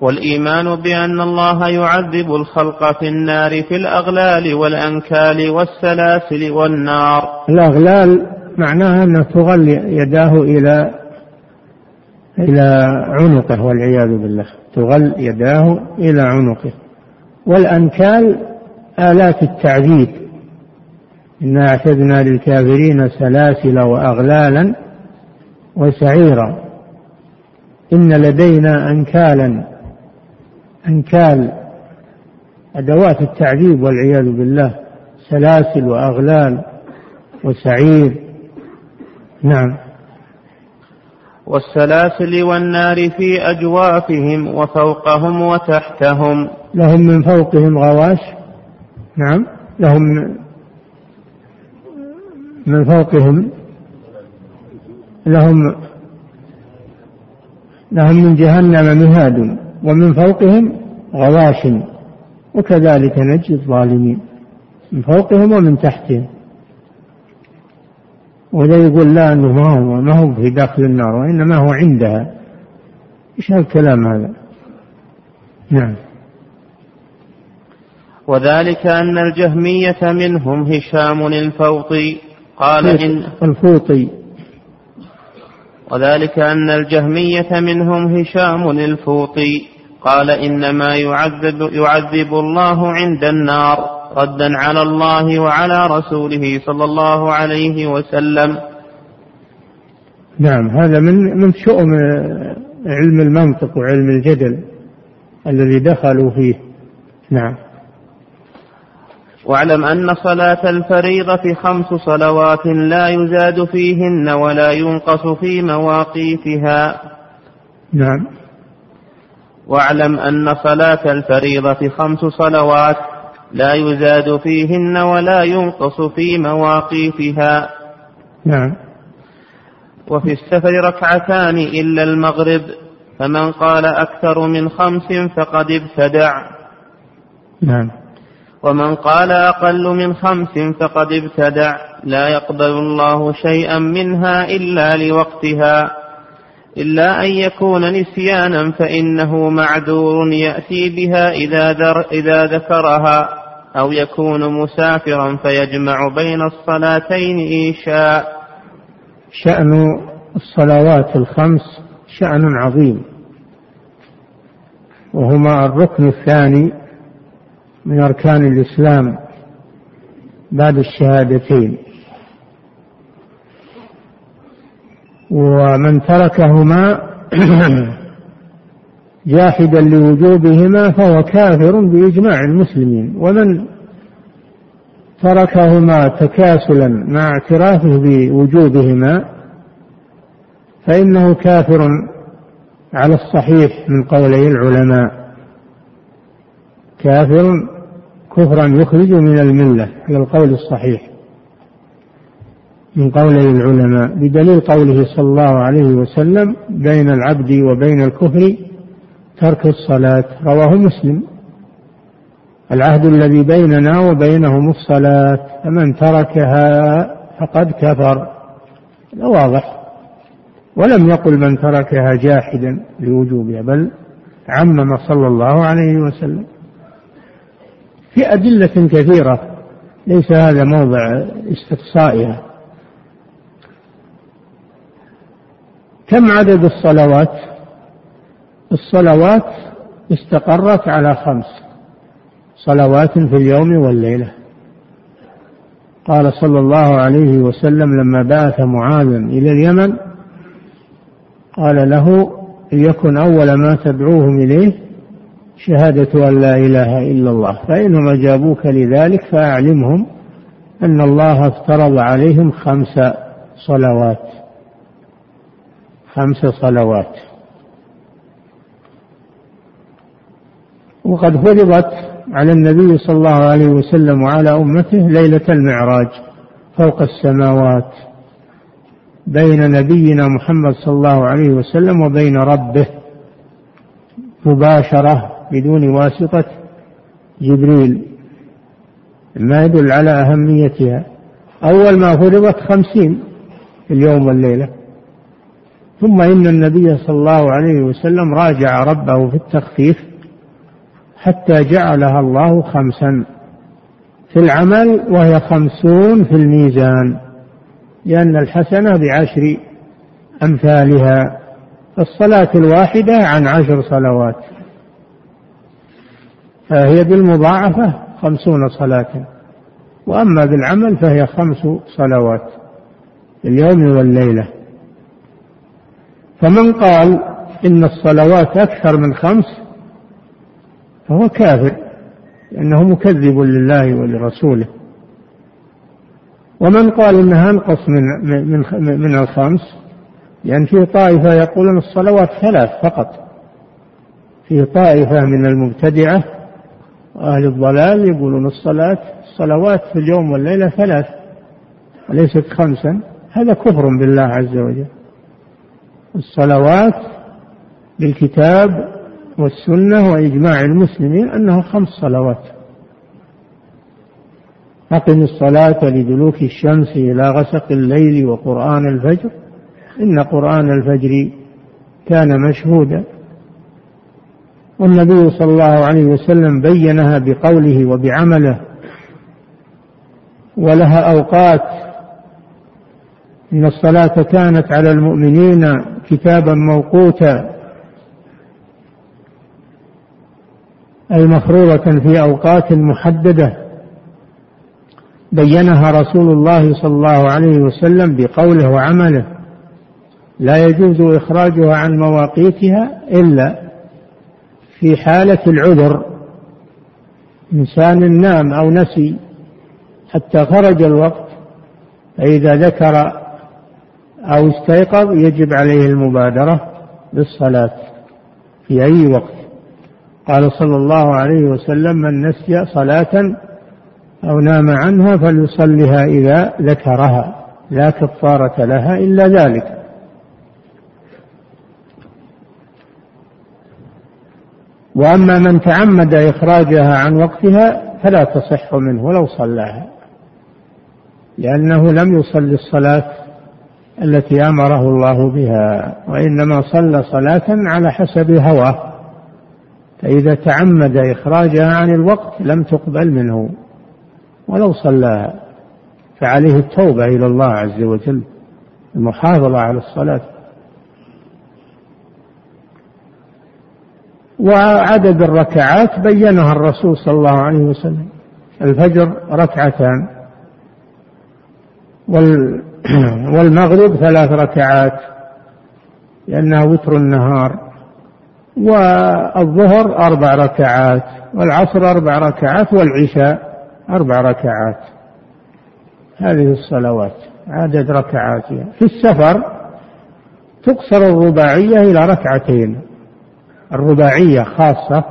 والإيمان بأن الله يعذب الخلق في النار في الأغلال والأنكال والسلاسل والنار. الأغلال معناها أنه تغل يداه إلى إلى عنقه والعياذ بالله. تغل يداه إلى عنقه. والأنكال آلات التعذيب. إنا أعتدنا للكافرين سلاسل وأغلالا وسعيرا. إن لدينا أنكالا. أنكال أدوات التعذيب والعياذ بالله. سلاسل وأغلال وسعير. نعم. والسلاسل والنار في أجوافهم وفوقهم وتحتهم. لهم من فوقهم غواش. نعم. لهم من فوقهم. لهم لهم من جهنم مهاد ومن فوقهم غواش. وكذلك نجزي الظالمين. من فوقهم ومن تحتهم. ولا يقول لا إنه ما هو ما هو في داخل النار وإنما هو عندها. إيش هالكلام هذا؟ نعم. وذلك أن الجهمية منهم هشام الفوطي قال إن الفوطي. وذلك أن الجهمية منهم هشام الفوطي قال إنما يعذب, يعذب الله عند النار. ردا على الله وعلى رسوله صلى الله عليه وسلم. نعم هذا من من شؤم علم المنطق وعلم الجدل الذي دخلوا فيه. نعم. واعلم أن صلاة الفريضة خمس صلوات لا يزاد فيهن ولا ينقص في مواقيتها. نعم. واعلم أن صلاة الفريضة خمس صلوات لا يزاد فيهن ولا ينقص في مواقيتها نعم. وفي السفر ركعتان إلا المغرب فمن قال أكثر من خمس فقد ابتدع. نعم. ومن قال أقل من خمس فقد ابتدع. لا يقبل الله شيئا منها إلا لوقتها. إلا أن يكون نسيانا فإنه معذور يأتي بها إذا, إذا ذكرها. أو يكون مسافرا فيجمع بين الصلاتين إن شاء شأن الصلوات الخمس شأن عظيم. وهما الركن الثاني من أركان الإسلام بعد الشهادتين. ومن تركهما (clears throat) (clears throat) جاحدا لوجوبهما فهو كافر بإجماع المسلمين. ومن تركهما تكاسلا مع اعترافه بوجوبهما فإنه كافر على الصحيح من قولي العلماء. كافر كفرا يخرج من الملة على القول الصحيح من قولي العلماء بدليل قوله صلى الله عليه وسلم بين العبد وبين الكفر ترك الصلاة. رواه مسلم. العهد الذي بيننا وبينهم الصلاة. فمن تركها فقد كفر. هذا واضح. ولم يقل من تركها جاحدا لوجوبها بل عمم صلى الله عليه وسلم. في أدلة كثيرة ليس هذا موضع استقصائها كم عدد الصلوات؟ الصلوات استقرت على خمس صلوات في اليوم والليلة. قال صلى الله عليه وسلم لما بعث معاذا إلى اليمن قال له ليكن أول ما تدعوهم إليه شهادة أن لا إله إلا الله فإنهم أجابوك لذلك فأعلمهم أن الله افترض عليهم خمس صلوات خمس صلوات. وقد فرضت على النبي صلى الله عليه وسلم وعلى أمته ليلة المعراج فوق السماوات بين نبينا محمد صلى الله عليه وسلم وبين ربه مباشرة بدون واسطة جبريل. ما يدل على أهميتها. أول ما فرضت خمسين في اليوم والليلة. ثم إن النبي صلى الله عليه وسلم راجع ربه في التخفيف حتى جعلها الله خمسا في العمل وهي خمسون في الميزان لأن الحسنة بعشر أمثالها الصلاة الواحدة عن عشر صلوات. فهي بالمضاعفة خمسون صلاة وأما بالعمل فهي خمس صلوات اليوم والليلة. فمن قال إن الصلوات أكثر من خمس فهو كافر لأنه مكذب لله ولرسوله. ومن قال إنها أنقص من من من الخمس؟ لأن في طائفة يقولون الصلوات ثلاث فقط. في طائفة من المبتدعة وأهل الضلال يقولون الصلاة الصلوات في اليوم والليلة ثلاث وليست خمسا. هذا كفر بالله عز وجل. الصلوات بالكتاب والسنة وإجماع المسلمين أنها خمس صلوات. أقم الصلاة لدلوك الشمس إلى غسق الليل وقرآن الفجر. إن قرآن الفجر كان مشهودا. والنبي صلى الله عليه وسلم بينها بقوله وبعمله. ولها أوقات. إن الصلاة كانت على المؤمنين كتابا موقوتا. أي مفروضة في أوقات محددة بينها رسول الله صلى الله عليه وسلم بقوله وعمله. لا يجوز إخراجها عن مواقيتها إلا في حالة العذر. إنسان نام أو نسي حتى خرج الوقت فإذا ذكر أو استيقظ يجب عليه المبادرة بالصلاة في أي وقت. قال صلى الله عليه وسلم من نسي صلاة أو نام عنها فليصلها إذا ذكرها لا كفارة لها إلا ذلك. وأما من تعمد إخراجها عن وقتها فلا تصح منه ولو صلاها لأنه لم يصل الصلاة التي أمره الله بها وإنما صلى صلاة على حسب هواه. فإذا تعمد إخراجها عن الوقت لم تقبل منه ولو صلاها فعليه التوبة إلى الله عز وجل المحافظة على الصلاة. وعدد الركعات بينها الرسول صلى الله عليه وسلم الفجر ركعتان (clears throat) والمغرب ثلاث ركعات لأنها وتر النهار. والظهر أربع ركعات والعصر أربع ركعات والعشاء أربع ركعات. هذه الصلوات عدد ركعاتها. في السفر تقصر الرباعية إلى ركعتين. الرباعية خاصة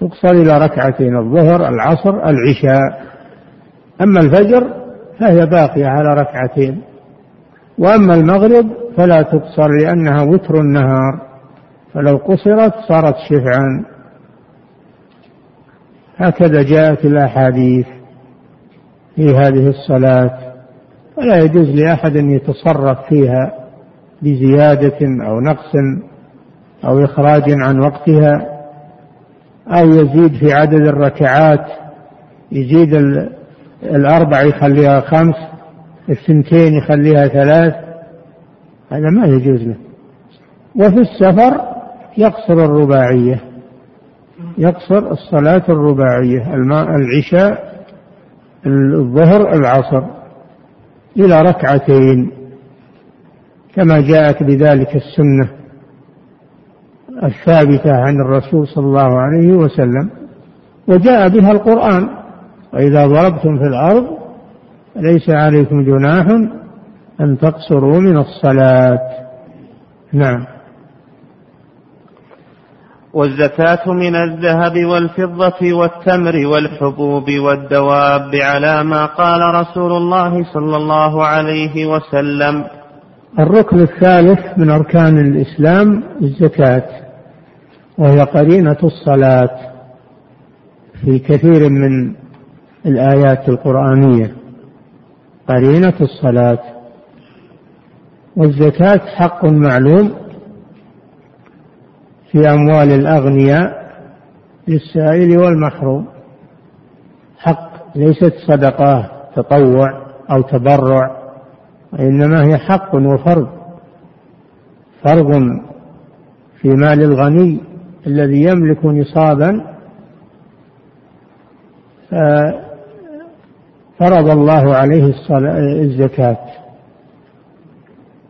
تقصر إلى ركعتين الظهر العصر العشاء. أما الفجر فهي باقية على ركعتين. وأما المغرب فلا تقصر لأنها وتر النهار. فلو قصرت صارت شفعا. هكذا جاءت الأحاديث في هذه الصلاة. ولا يجوز لأحد أن يتصرف فيها بزيادة أو نقص أو إخراج عن وقتها أو يزيد في عدد الركعات يزيد الأربع يخليها خمس الثنتين يخليها ثلاث هذا ما يجوز له. وفي السفر يقصر الرباعية. يقصر الصلاة الرباعية العشاء الظهر العصر إلى ركعتين. كما جاءت بذلك السنة الثابتة عن الرسول صلى الله عليه وسلم. وجاء بها القرآن. وإذا ضربتم في الأرض ليس عليكم جناح أن تقصروا من الصلاة. نعم. والزكاة من الذهب والفضة والتمر والحبوب والدواب على ما قال رسول الله صلى الله عليه وسلم. الركن الثالث من أركان الإسلام الزكاة وهي قرينة الصلاة في كثير من الآيات القرآنية. قرينة الصلاة. والزكاة حق معلوم في أموال الأغنياء للسائل والمحروم. حق ليست صدقة تطوع أو تبرع وإنما هي حق وفرض. فرض في مال الغني الذي يملك نصابا. فرض الله عليه الزكاة.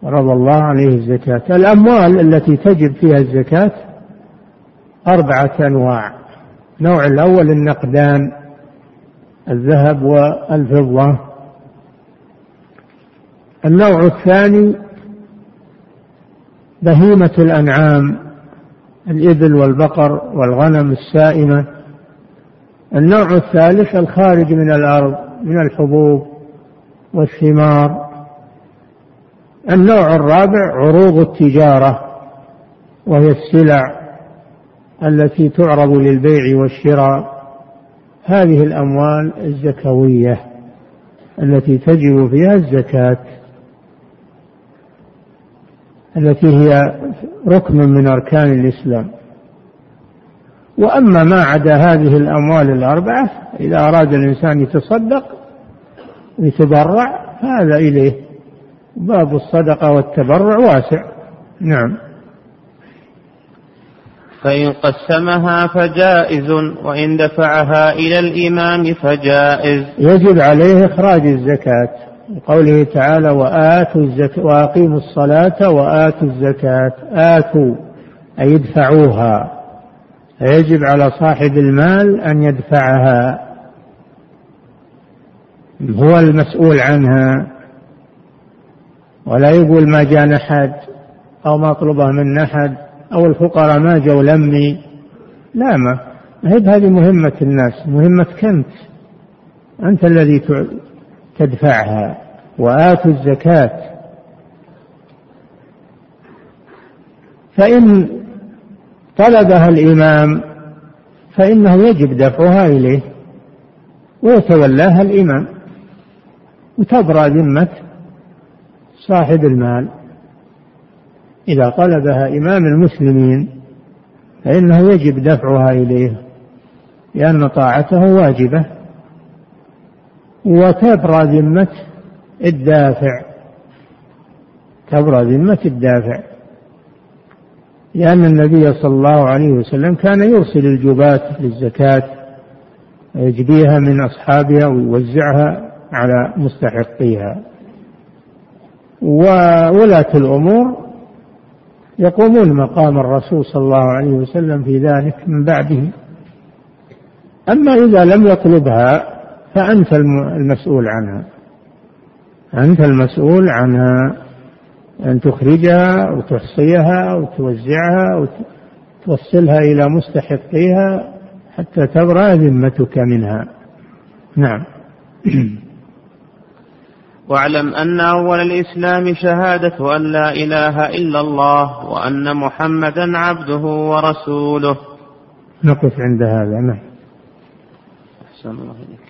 فرض الله عليه الزكاة. الأموال التي تجب فيها الزكاة أربعة أنواع. النوع الأول النقدان الذهب والفضة. النوع الثاني بهيمة الأنعام الإبل والبقر والغنم السائمة. النوع الثالث الخارج من الأرض من الحبوب والثمار. النوع الرابع عروض التجارة وهي السلع. التي تعرض للبيع والشراء. هذه الأموال الزكوية التي تجب فيها الزكاة التي هي ركن من أركان الإسلام. وأما ما عدا هذه الأموال الأربعة إذا أراد الإنسان يتصدق يتبرع هذا إليه. باب الصدقة والتبرع واسع. نعم. فإن قسمها فجائز وإن دفعها إلى الإمام فجائز. يجب عليه إخراج الزكاة قوله تعالى وآتوا الزكاة وأقيموا الصلاة وآتوا الزكاة. آتوا أي ادفعوها. يجب على صاحب المال أن يدفعها. هو المسؤول عنها. ولا يقول ما جانا أحد أو ما طلبه من أحد. أو الفقراء ما جو لمي. لا ما. هي هذه مهمة الناس مهمتك أنت أنت الذي تدفعها. وآتوا الزكاة. فإن طلبها الإمام فإنه يجب دفعها إليه ويتولاها الإمام. وتبرأ ذمة صاحب المال. إذا طلبها إمام المسلمين فإنه يجب دفعها إليه لأن طاعته واجبة. وتبرأ ذمة الدافع تبرأ ذمة الدافع لأن النبي صلى الله عليه وسلم كان يرسل الجباة للزكاة ويجبيها من أصحابها ويوزعها على مستحقيها. وولاة الأمور يقومون مقام الرسول صلى الله عليه وسلم في ذلك من بعده. أما إذا لم يطلبها فأنت المسؤول عنها. أنت المسؤول عنها. أن تخرجها وتحصيها وتوزعها وتوصلها إلى مستحقيها حتى تبرأ ذمتك منها. نعم. (clears throat) واعلم أن أول الإسلام شهادة أن لا إله إلا الله وأن محمدا عبده ورسوله. نقف عند هذا نعم. أحسن الله إليك.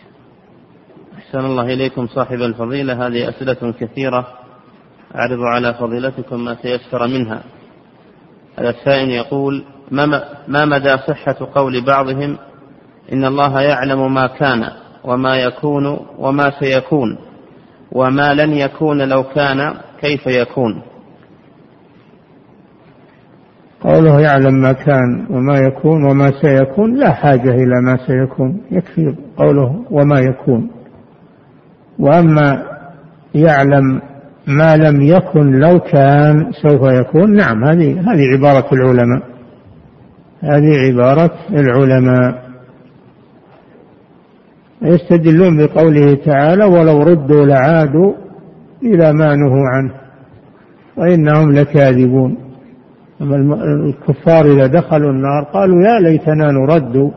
أحسن الله إليكم صاحب الفضيلة. هذه أسئلة كثيرة. أعرض على فضيلتكم ما تيسر منها. هذا السائل يقول ما مدى صحة قول بعضهم إن الله يعلم ما كان وما يكون وما سيكون؟ وما لن يكون لو كان كيف يكون. قوله يعلم ما كان وما يكون وما سيكون لا حاجة إلى ما سيكون يكفي قوله وما يكون. وأما يعلم ما لم يكن لو كان سوف يكون نعم هذه هذه عبارة العلماء. هذه عبارة العلماء. يستدلون بقوله تعالى ولو ردوا لعادوا إلى ما نهوا عنه وإنهم لكاذبون. أما الكفار إذا دخلوا النار قالوا يا ليتنا نرد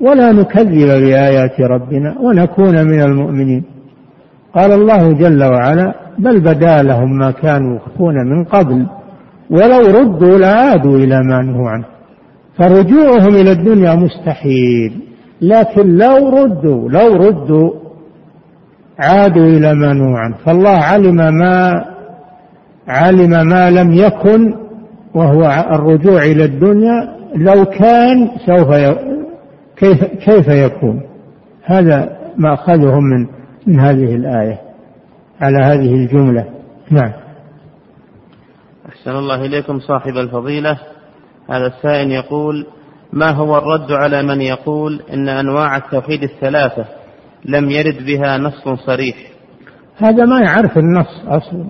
ولا نكذب بآيات ربنا ونكون من المؤمنين قال الله جل وعلا بل بدا لهم ما كانوا يخفون من قبل ولو ردوا لعادوا إلى ما نهوا عنه فرجوعهم إلى الدنيا مستحيل. لكن لو ردوا لو ردوا عادوا إلى ما عنه. فالله علم ما علم ما لم يكن وهو الرجوع إلى الدنيا لو كان سوف. كيف كيف يكون؟ هذا ما أخذهم من من هذه الآية على هذه الجملة. نعم. أحسن الله إليكم صاحب الفضيلة. هذا السائل يقول ما هو الرد على من يقول إن أنواع التوحيد الثلاثة لم يرد بها نص صريح؟ هذا ما يعرف النص أصلا.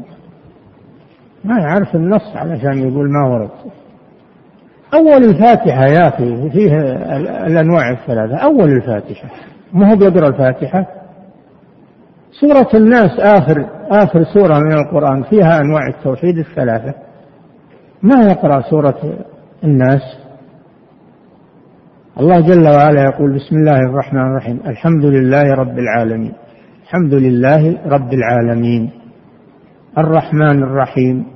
ما يعرف النص علشان يقول ما ورد أول الفاتحة يا أخي فيه الأنواع الثلاثة. أول الفاتحة. ما هو بيقرأ الفاتحة؟ سورة الناس آخر آخر سورة من القرآن فيها أنواع التوحيد الثلاثة. ما يقرأ سورة الناس؟ الله جل وعلا يقول بسم الله الرحمن الرحيم. الحمد لله رب العالمين. الحمد لله رب العالمين. الرحمن الرحيم.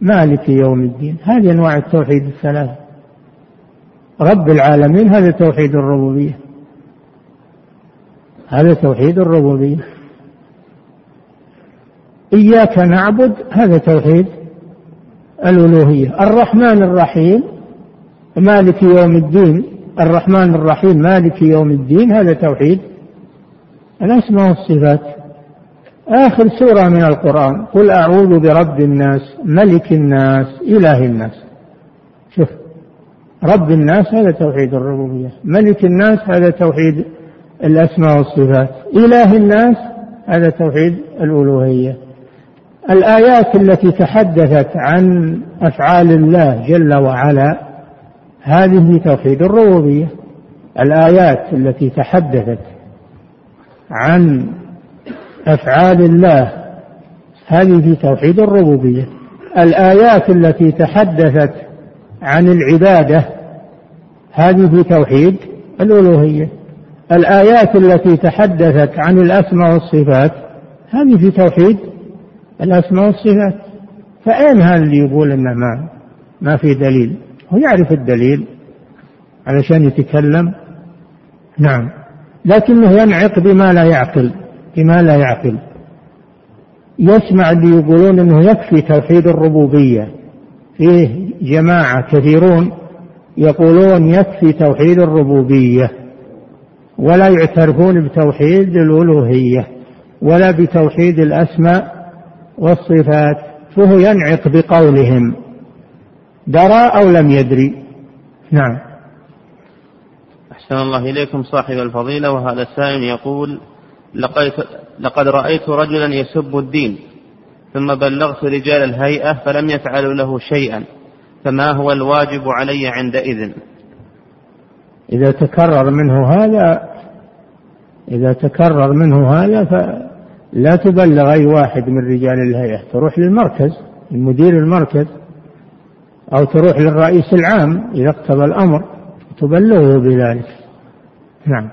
مالك يوم الدين. هذه أنواع التوحيد الثلاثة. رب العالمين هذا توحيد الربوبية. هذا توحيد الربوبية. إياك نعبد هذا توحيد الألوهية. الرحمن الرحيم. مالك يوم الدين. الرحمن الرحيم مالك يوم الدين هذا توحيد. الأسماء والصفات آخر سورة من القرآن قل أعوذ برب الناس ملك الناس إله الناس. شوف رب الناس هذا توحيد الربوبية ملك الناس هذا توحيد الأسماء والصفات إله الناس هذا توحيد الألوهية. الآيات التي تحدثت عن أفعال الله جل وعلا هذه توحيد الربوبية. الآيات التي تحدثت عن أفعال الله هذه في توحيد الربوبية. الآيات التي تحدثت عن العبادة هذه في توحيد الألوهية. الآيات التي تحدثت عن الأسماء والصفات هذه في توحيد الأسماء والصفات. فأين هذا اللي يقول إنه ما ما في دليل؟ هو يعرف الدليل علشان يتكلم. نعم. لكنه ينعق بما لا يعقل بما لا يعقل. يسمع اللي يقولون إنه يكفي توحيد الربوبية. فيه جماعة كثيرون يقولون يكفي توحيد الربوبية ولا يعترفون بتوحيد الألوهية ولا بتوحيد الأسماء والصفات فهو ينعق بقولهم. درى أو لم يدري. نعم. أحسن الله إليكم صاحب الفضيلة وهذا السائل يقول لقد, لقد رأيت رجلا يسب الدين ثم بلغت رجال الهيئة فلم يفعلوا له شيئا فما هو الواجب علي عندئذ؟ إذا تكرر منه هذا إذا تكرر منه هذا فلا تبلغ أي واحد من رجال الهيئة تروح للمركز المدير المركز. أو تروح للرئيس العام إذا اقتضى الأمر تبلغه بذلك. نعم.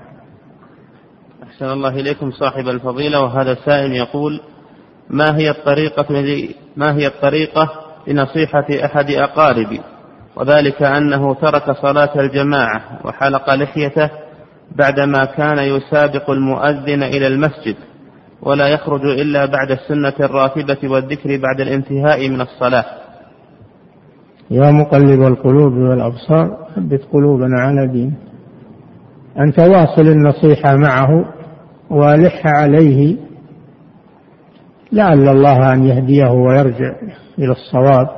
أحسن الله إليكم صاحب الفضيلة وهذا السائل يقول ما هي الطريقة ما هي الطريقة لنصيحة أحد أقاربي؟ وذلك أنه ترك صلاة الجماعة وحلق لحيته بعدما كان يسابق المؤذن إلى المسجد ولا يخرج إلا بعد السنة الراتبة والذكر بعد الانتهاء من الصلاة. يا مقلب القلوب والأبصار ثبت قلوبنا على دين أن تواصل النصيحة معه والح عليه. لعل الله أن يهديه ويرجع إلى الصواب.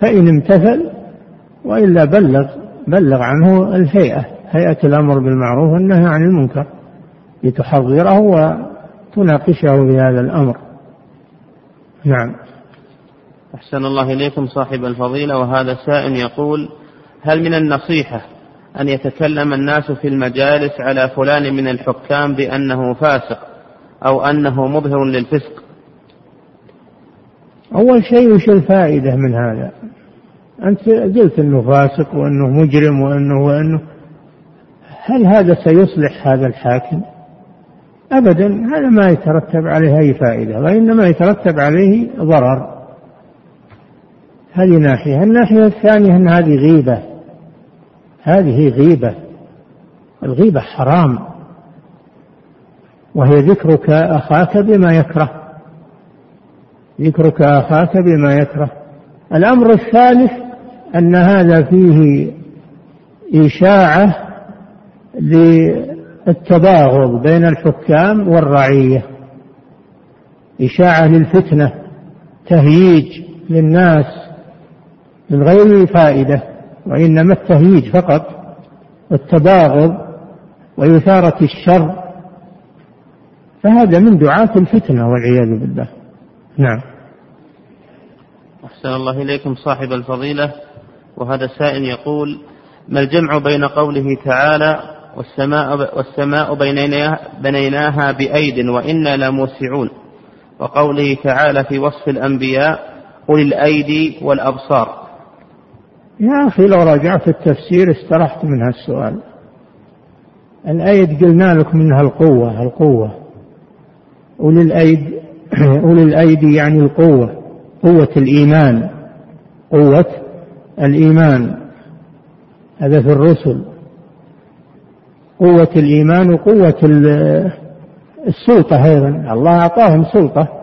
فإن امتثل وإلا بلغ بلغ عنه الهيئة. هيئة الأمر بالمعروف والنهي عن المنكر. لتحضره وتناقشه بهذا الأمر. نعم. أحسن الله إليكم صاحب الفضيلة. وهذا سائل يقول هل من النصيحة أن يتكلم الناس في المجالس على فلان من الحكام بأنه فاسق أو أنه مظهر للفسق؟ أول شيء وش الفائدة من هذا؟ أنت قلت أنه فاسق وأنه مجرم وأنه وأنه. هل هذا سيصلح هذا الحاكم؟ أبدا هذا ما يترتب عليه أي فائدة وإنما يترتب عليه ضرر. هذه ناحية. الناحية الثانية أن هذه غيبة. هذه غيبة. الغيبة حرام. وهي ذكرك أخاك بما يكره. ذكرك أخاك بما يكره. الأمر الثالث أن هذا فيه إشاعة للتباغض بين الحكام والرعية. إشاعة للفتنة. تهييج للناس. من غير فائدة وإنما التهييج فقط والتباغض وإثارة الشر. فهذا من دعاة الفتنة والعياذ بالله. نعم. أحسن الله إليكم صاحب الفضيلة. وهذا السائل يقول ما الجمع بين قوله تعالى والسماء, والسماء بنيناها, بأيد وإنا لموسعون وقوله تعالى في وصف الأنبياء أولي الأيدي والأبصار. يا أخي لو راجعت التفسير استرحت من هالسؤال. الأيد قلنا لك منها القوة القوة. أولي الأيد (clears throat) أولي الأيدي يعني القوة قوة الإيمان. قوة الإيمان. هذا في الرسل. قوة الإيمان وقوة السلطة أيضا. الله أعطاهم سلطة.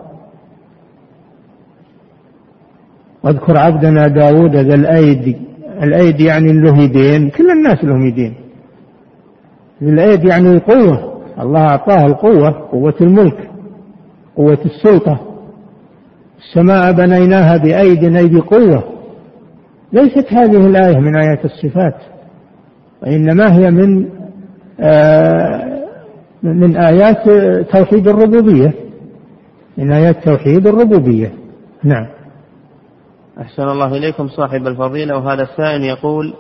واذكر عبدنا داود ذا الأيدي الأيدي يعني له يدين كل الناس لهم يدين الأيدي يعني القوة. الله أعطاه القوة قوة الملك قوة السلطة. السماء بنيناها بأيد أيدي قوة ليست هذه الآية من آيات الصفات. وإنما هي من آه من آيات توحيد الربوبية. من آيات توحيد الربوبية. نعم. أحسن الله إليكم صاحب الفضيلة وهذا السائل يقول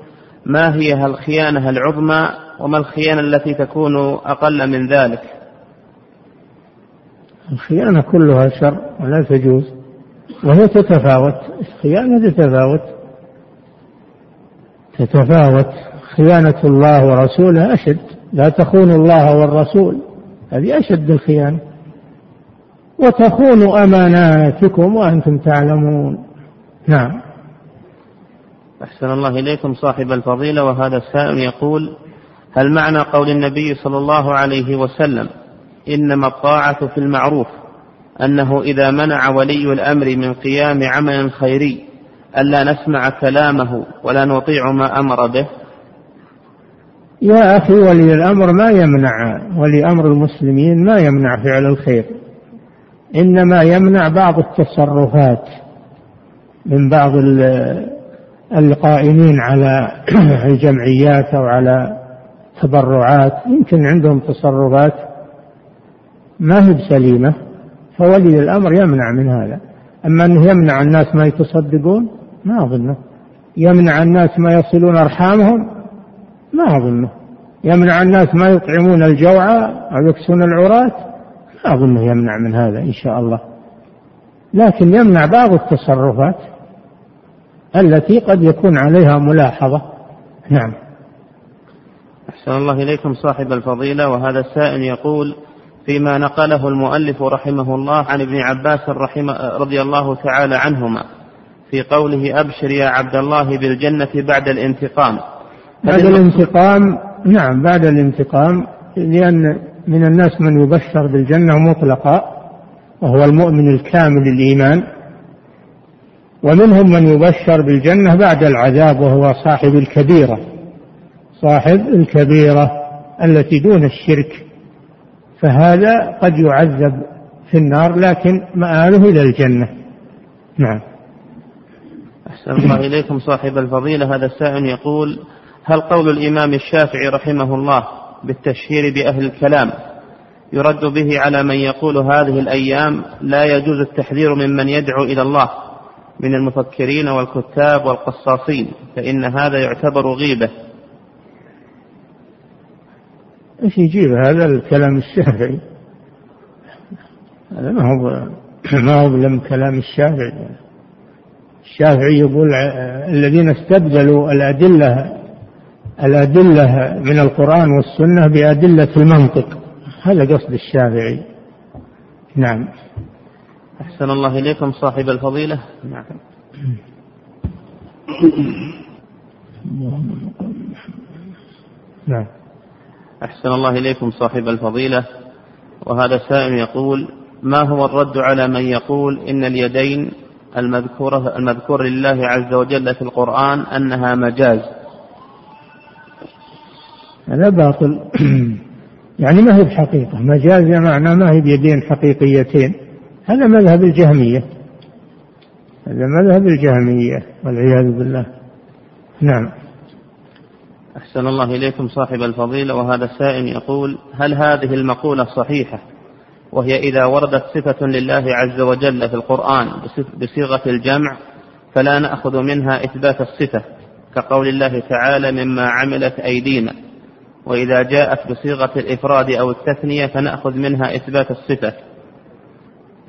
ما هي الخيانة العظمى وما الخيانة التي تكون أقل من ذلك؟ الخيانة كلها شر ولا تجوز وهي تتفاوت الخيانة تتفاوت. تتفاوت خيانة الله ورسوله أشد. لا تخونوا الله والرسول هذه أشد الخيانة. وتخونوا أماناتكم وأنتم تعلمون. نعم. أحسن الله إليكم صاحب الفضيلة وهذا السائل يقول هل معنى قول النبي صلى الله عليه وسلم إنما الطاعة في المعروف أنه إذا منع ولي الأمر من قيام عمل خيري ألا نسمع كلامه ولا نطيع ما أمر به؟ يا أخي ولي الأمر ما يمنع ولي أمر المسلمين ما يمنع فعل الخير إنما يمنع بعض التصرفات. من بعض القائمين على (clears throat) الجمعيات أو على تبرعات يمكن عندهم تصرفات ما هي بسليمة فولي الأمر يمنع من هذا. أما أنه يمنع الناس ما يتصدقون ما أظنه. يمنع الناس ما يصلون أرحامهم ما أظنه. يمنع الناس ما يطعمون الجوعى أو يكسون العراة ما أظنه يمنع من هذا إن شاء الله. لكن يمنع بعض التصرفات. التي قد يكون عليها ملاحظة. نعم. أحسن الله إليكم صاحب الفضيلة وهذا السائل يقول فيما نقله المؤلف رحمه الله عن ابن عباس رحمه رضي الله تعالى عنهما في قوله أبشر يا عبد الله بالجنة بعد الانتقام. بعد الانتقام نعم بعد الانتقام لأن من الناس من يبشر بالجنة مطلقا وهو المؤمن الكامل الإيمان ومنهم من يبشر بالجنة بعد العذاب وهو صاحب الكبيرة صاحب الكبيرة التي دون الشرك. فهذا قد يعذب في النار لكن مآله إلى الجنة. نعم. أحسن الله إليكم صاحب الفضيلة. هذا السائل يقول هل قول الإمام الشافعي رحمه الله بالتشهير بأهل الكلام يرد به على من يقول هذه الأيام لا يجوز التحذير ممن يدعو إلى الله؟ من المفكرين والكتاب والقصاصين فإن هذا يعتبر غيبة. إيش يجيب؟ هذا الكلام الشافعي. هذا ما هو (clears throat) ما هو لم كلام الشافعي. الشافعي يقول الذين استبدلوا الأدلة الأدلة من القرآن والسنة بأدلة المنطق. هذا قصد الشافعي. نعم. أحسن الله إليكم صاحب الفضيلة. نعم. نعم أحسن الله إليكم صاحب الفضيلة. وهذا سائل يقول ما هو الرد على من يقول إن اليدين المذكورة المذكور لله عز وجل في القرآن أنها مجاز؟ هذا باطل. (clears throat) يعني ما هي بحقيقة؟ مجاز معنى ما هي بيدين حقيقيتين. هذا مذهب الجهمية. هذا مذهب الجهمية والعياذ بالله. نعم. أحسن الله إليكم صاحب الفضيلة وهذا السائل يقول هل هذه المقولة صحيحة؟ وهي إذا وردت صفة لله عز وجل في القرآن بصيغة الجمع فلا نأخذ منها إثبات الصفة كقول الله تعالى مما عملت أيدينا. وإذا جاءت بصيغة الإفراد أو التثنية فنأخذ منها إثبات الصفة.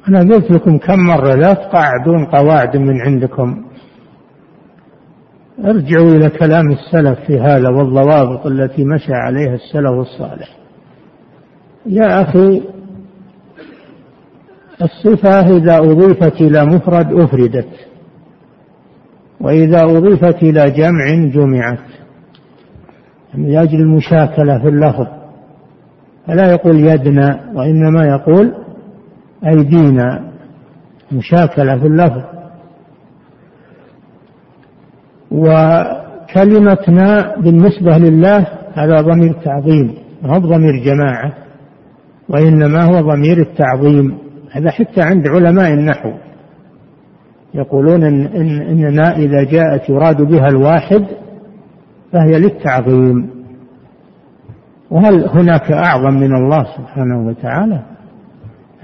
أنا قلت لكم كم مرة لا تقعدون قواعد من عندكم. ارجعوا إلى كلام السلف في هذا والضوابط التي مشى عليها السلف الصالح. يا أخي الصفة إذا أضيفت إلى مفرد أفردت وإذا أضيفت إلى جمع جمعت. من أجل المشاكلة في اللفظ. فلا يقول يدنا وإنما يقول أيدينا مشاكلة في اللفظ. وكلمتنا بالنسبة لله هذا ضمير تعظيم ما هو ضمير جماعة وإنما هو ضمير التعظيم. هذا حتى عند علماء النحو. يقولون إن, إن إننا إذا جاءت يراد بها الواحد فهي للتعظيم. وهل هناك أعظم من الله سبحانه وتعالى؟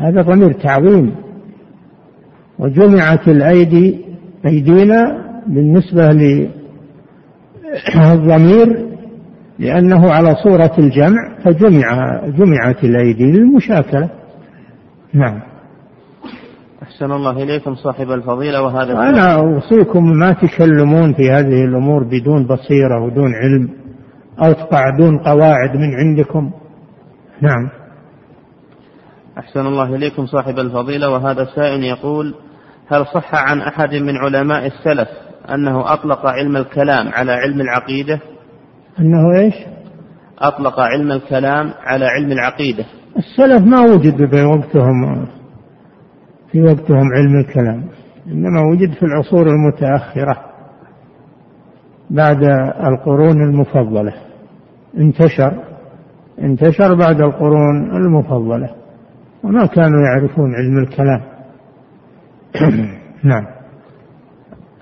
هذا ضمير تعظيم وجمعت الأيدي أيدينا بالنسبة للضمير (clears throat) لأنه على صورة الجمع فجمع جمعت الأيدي للمشاكلة. نعم. أحسن الله إليكم صاحب الفضيلة وهذا أنا أوصيكم ما تكلمون في هذه الأمور بدون بصيرة ودون علم أو تقعدون قواعد من عندكم. نعم. أحسن الله إليكم صاحب الفضيلة. وهذا سائل يقول هل صح عن أحد من علماء السلف أنه أطلق علم الكلام على علم العقيدة؟ أنه إيش؟ أطلق علم الكلام على علم العقيدة. السلف ما وجد في وقتهم في وقتهم علم الكلام إنما وجد في العصور المتأخرة بعد القرون المفضلة. انتشر انتشر بعد القرون المفضلة. وما كانوا يعرفون علم الكلام. (clears throat) نعم.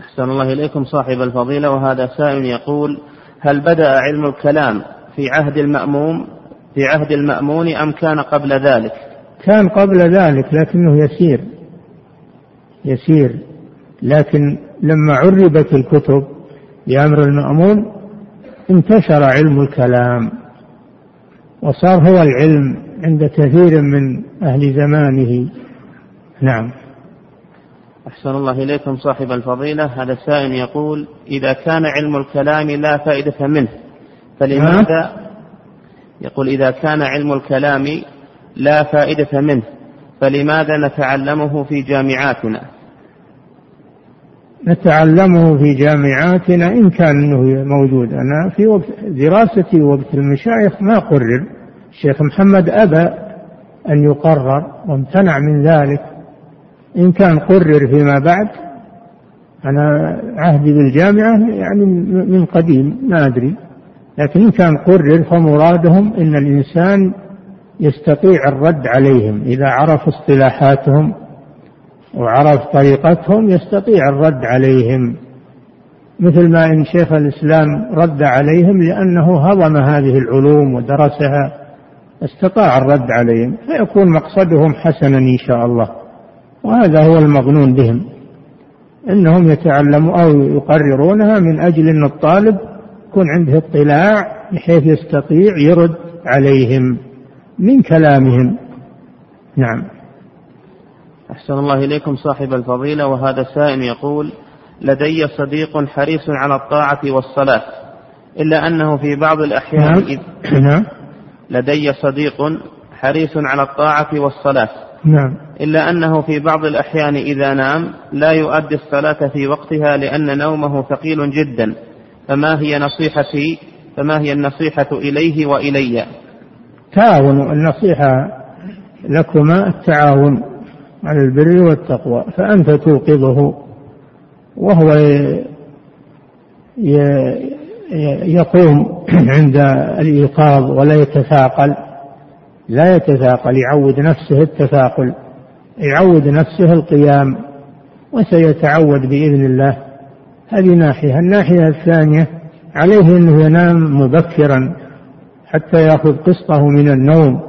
أحسن الله إليكم صاحب الفضيلة وهذا سائل يقول هل بدأ علم الكلام في عهد المأموم في عهد المأمون أم كان قبل ذلك؟ كان قبل ذلك لكنه يسير. يسير. لكن لما عربت الكتب بأمر المأمون انتشر علم الكلام. وصار هو العلم عند كثير من أهل زمانه. نعم. أحسن الله إليكم صاحب الفضيلة. هذا سائل يقول إذا كان علم الكلام لا فائدة منه فلماذا؟ يقول إذا كان علم الكلام لا فائدة منه فلماذا نتعلمه في جامعاتنا؟ نتعلمه في جامعاتنا إن كان موجود. أنا في وقت دراستي وقت المشايخ ما قرر. الشيخ محمد أبى أن يقرر وامتنع من ذلك. إن كان قرر فيما بعد أنا عهدي بالجامعة يعني من قديم ما أدري. لكن إن كان قرر فمرادهم أن الإنسان يستطيع الرد عليهم. إذا عرف اصطلاحاتهم وعرف طريقتهم يستطيع الرد عليهم. مثل ما إن شيخ الإسلام رد عليهم لأنه هضم هذه العلوم ودرسها استطاع الرد عليهم فيكون مقصدهم حسنا إن شاء الله. وهذا هو المظنون بهم. إنهم يتعلموا أو يقررونها من أجل إن الطالب يكون عنده اطلاع بحيث يستطيع يرد عليهم من كلامهم. نعم. أحسن الله إليكم صاحب الفضيلة. وهذا سائل يقول لدي صديق حريص على الطاعة والصلاة إلا أنه في بعض الأحيان نعم. إذ نعم. لدي صديق حريص على الطاعة والصلاة. نعم. إلا أنه في بعض الأحيان إذا نام لا يؤدي الصلاة في وقتها لأن نومه ثقيل جدا. فما هي نصيحتي فما هي النصيحة إليه وإلي؟ تعاون. النصيحة لكما التعاون على البر والتقوى. فأنت توقظه وهو يقوم (clears throat) عند الإيقاظ ولا يتثاقل لا يتثاقل يعود نفسه التثاقل يعود نفسه القيام وسيتعود بإذن الله. هذه ناحية. الناحية الثانية عليه أنه ينام مبكرا حتى يأخذ قسطه من النوم.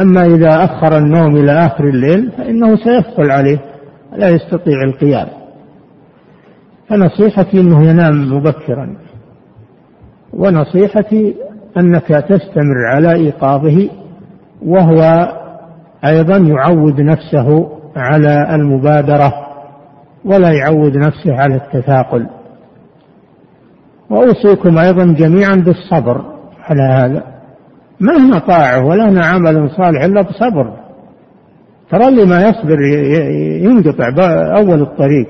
أما إذا أخر النوم إلى آخر الليل فإنه سيثقل عليه لا يستطيع القيام. فنصيحتي أنه ينام مبكرا. ونصيحتي أنك تستمر على إيقاظه وهو أيضا يعود نفسه على المبادرة ولا يعود نفسه على التثاقل. وأوصيكم أيضا جميعا بالصبر على هذا. ما هنا طاعة ولا عمل صالح إلا بصبر. ترى اللي ما يصبر ينقطع أول الطريق.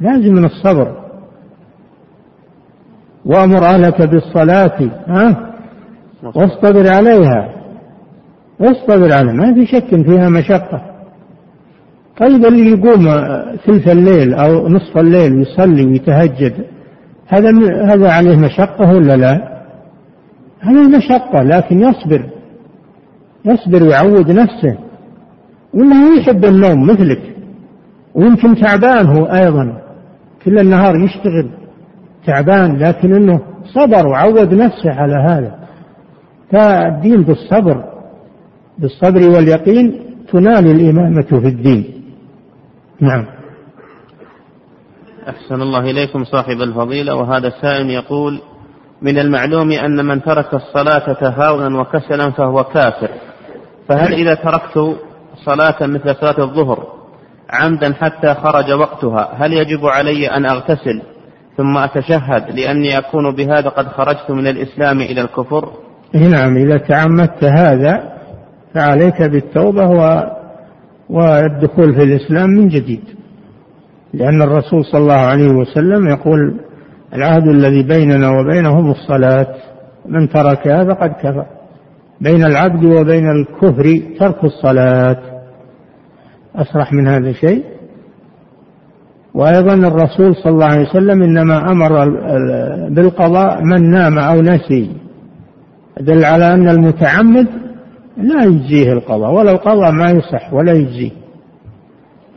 لازم من الصبر. وأمر أهلك بالصلاة ها؟ واصطبر عليها. واصطبر عليها. ما في شك فيها مشقة. طيب اللي يقوم ثلث الليل أو نصف الليل يصلي ويتهجد هذا هذا عليه مشقة ولا لا؟ عليه مشقة لكن يصبر. يصبر ويعود نفسه. وإنه يحب النوم مثلك. ويمكن تعبان هو أيضا. كل النهار يشتغل. تعبان لكن انه صبر وعود نفسه على هذا. فالدين بالصبر بالصبر واليقين تنال الإمامة في الدين. نعم. أحسن الله إليكم صاحب الفضيلة. وهذا سائل يقول من المعلوم أن من ترك الصلاة تهاونا وكسلا فهو كافر. فهل إذا تركت صلاة مثل صلاة الظهر عمدا حتى خرج وقتها هل يجب علي أن أغتسل؟ ثم أتشهد لأني أكون بهذا قد خرجت من الإسلام إلى الكفر. نعم إذا تعمدت هذا فعليك بالتوبة و... والدخول في الإسلام من جديد. لأن الرسول صلى الله عليه وسلم يقول العهد الذي بيننا وبينهم الصلاة من تركها فقد كفر. بين العبد وبين الكفر ترك الصلاة. أصرح من هذا شيء؟ وأيضا الرسول صلى الله عليه وسلم إنما أمر بالقضاء من نام أو نسي. دل على أن المتعمد لا يجزيه القضاء ولو قضى ما يصح ولا يجزيه.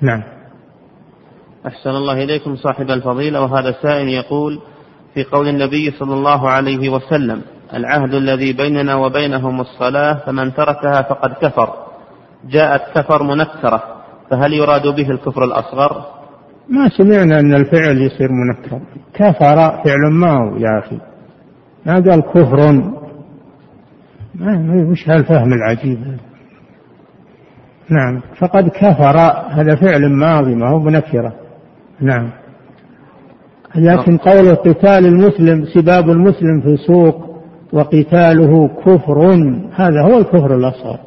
نعم. أحسن الله إليكم صاحب الفضيلة وهذا سائل يقول في قول النبي صلى الله عليه وسلم العهد الذي بيننا وبينهم الصلاة فمن تركها فقد كفر. جاءت كفر منكرة فهل يراد به الكفر الأصغر؟ ما سمعنا أن الفعل يصير منكر كفر فعل ما يا أخي. ما قال كفر. ما وش هالفهم العجيب نعم. فقد كفر هذا فعل ماضي ما هو منكرة. نعم. لكن قول قتال المسلم سباب المسلم في سوق وقتاله كفر. هذا هو الكفر الأصغر.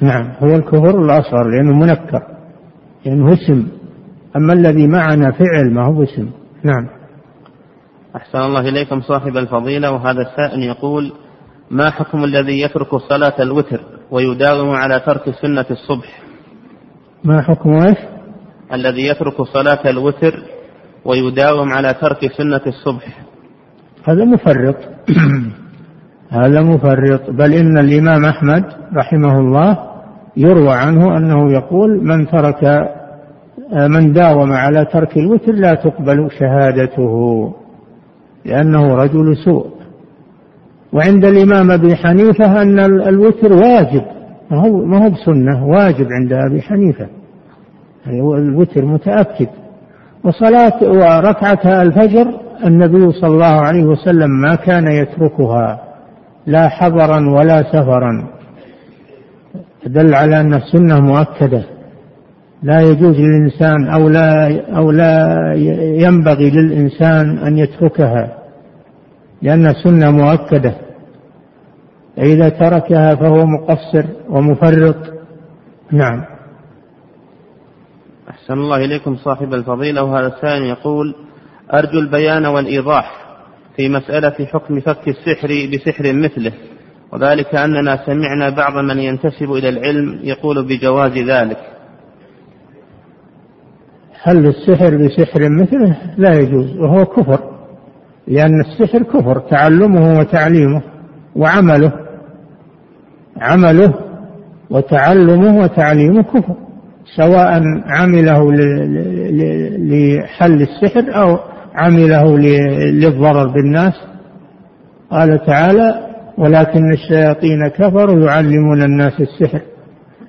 نعم. هو الكفر الأصغر لأنه منكر لأنه اسم. أما الذي معنا فعل ما هو اسم. نعم. أحسن الله إليكم صاحب الفضيلة وهذا السائل يقول ما حكم الذي يترك صلاة الوتر ويداوم على ترك سنة الصبح؟ ما حكم إيش؟ الذي يترك صلاة الوتر ويداوم على ترك سنة الصبح. هذا مفرط. (clears throat) هذا مفرط. بل إن الإمام أحمد رحمه الله يروى عنه أنه يقول من ترك من داوم على ترك الوتر لا تقبل شهادته لأنه رجل سوء. وعند الإمام أبي حنيفة أن الوتر واجب ما هو ما هو بسنة واجب عند أبي حنيفة. يعني الوتر متأكد. وصلاة وركعة الفجر النبي صلى الله عليه وسلم ما كان يتركها لا حضرا ولا سفرا. دل على أن السنة مؤكدة. لا يجوز للإنسان أو لا أو لا ينبغي للإنسان أن يتركها لأن السنة مؤكدة. فإذا تركها فهو مقصر ومفرط. نعم. أحسن الله إليكم صاحب الفضيلة. وهذا الثاني يقول أرجو البيان والإيضاح في مسألة حكم فك السحر بسحر مثله وذلك أننا سمعنا بعض من ينتسب إلى العلم يقول بجواز ذلك. حل السحر بسحر مثله؟ لا يجوز وهو كفر لأن السحر كفر تعلمه وتعليمه وعمله. عمله وتعلمه وتعليمه كفر سواء عمله لحل السحر أو عمله للضرر بالناس. قال تعالى ولكن الشياطين كفروا يعلمون الناس السحر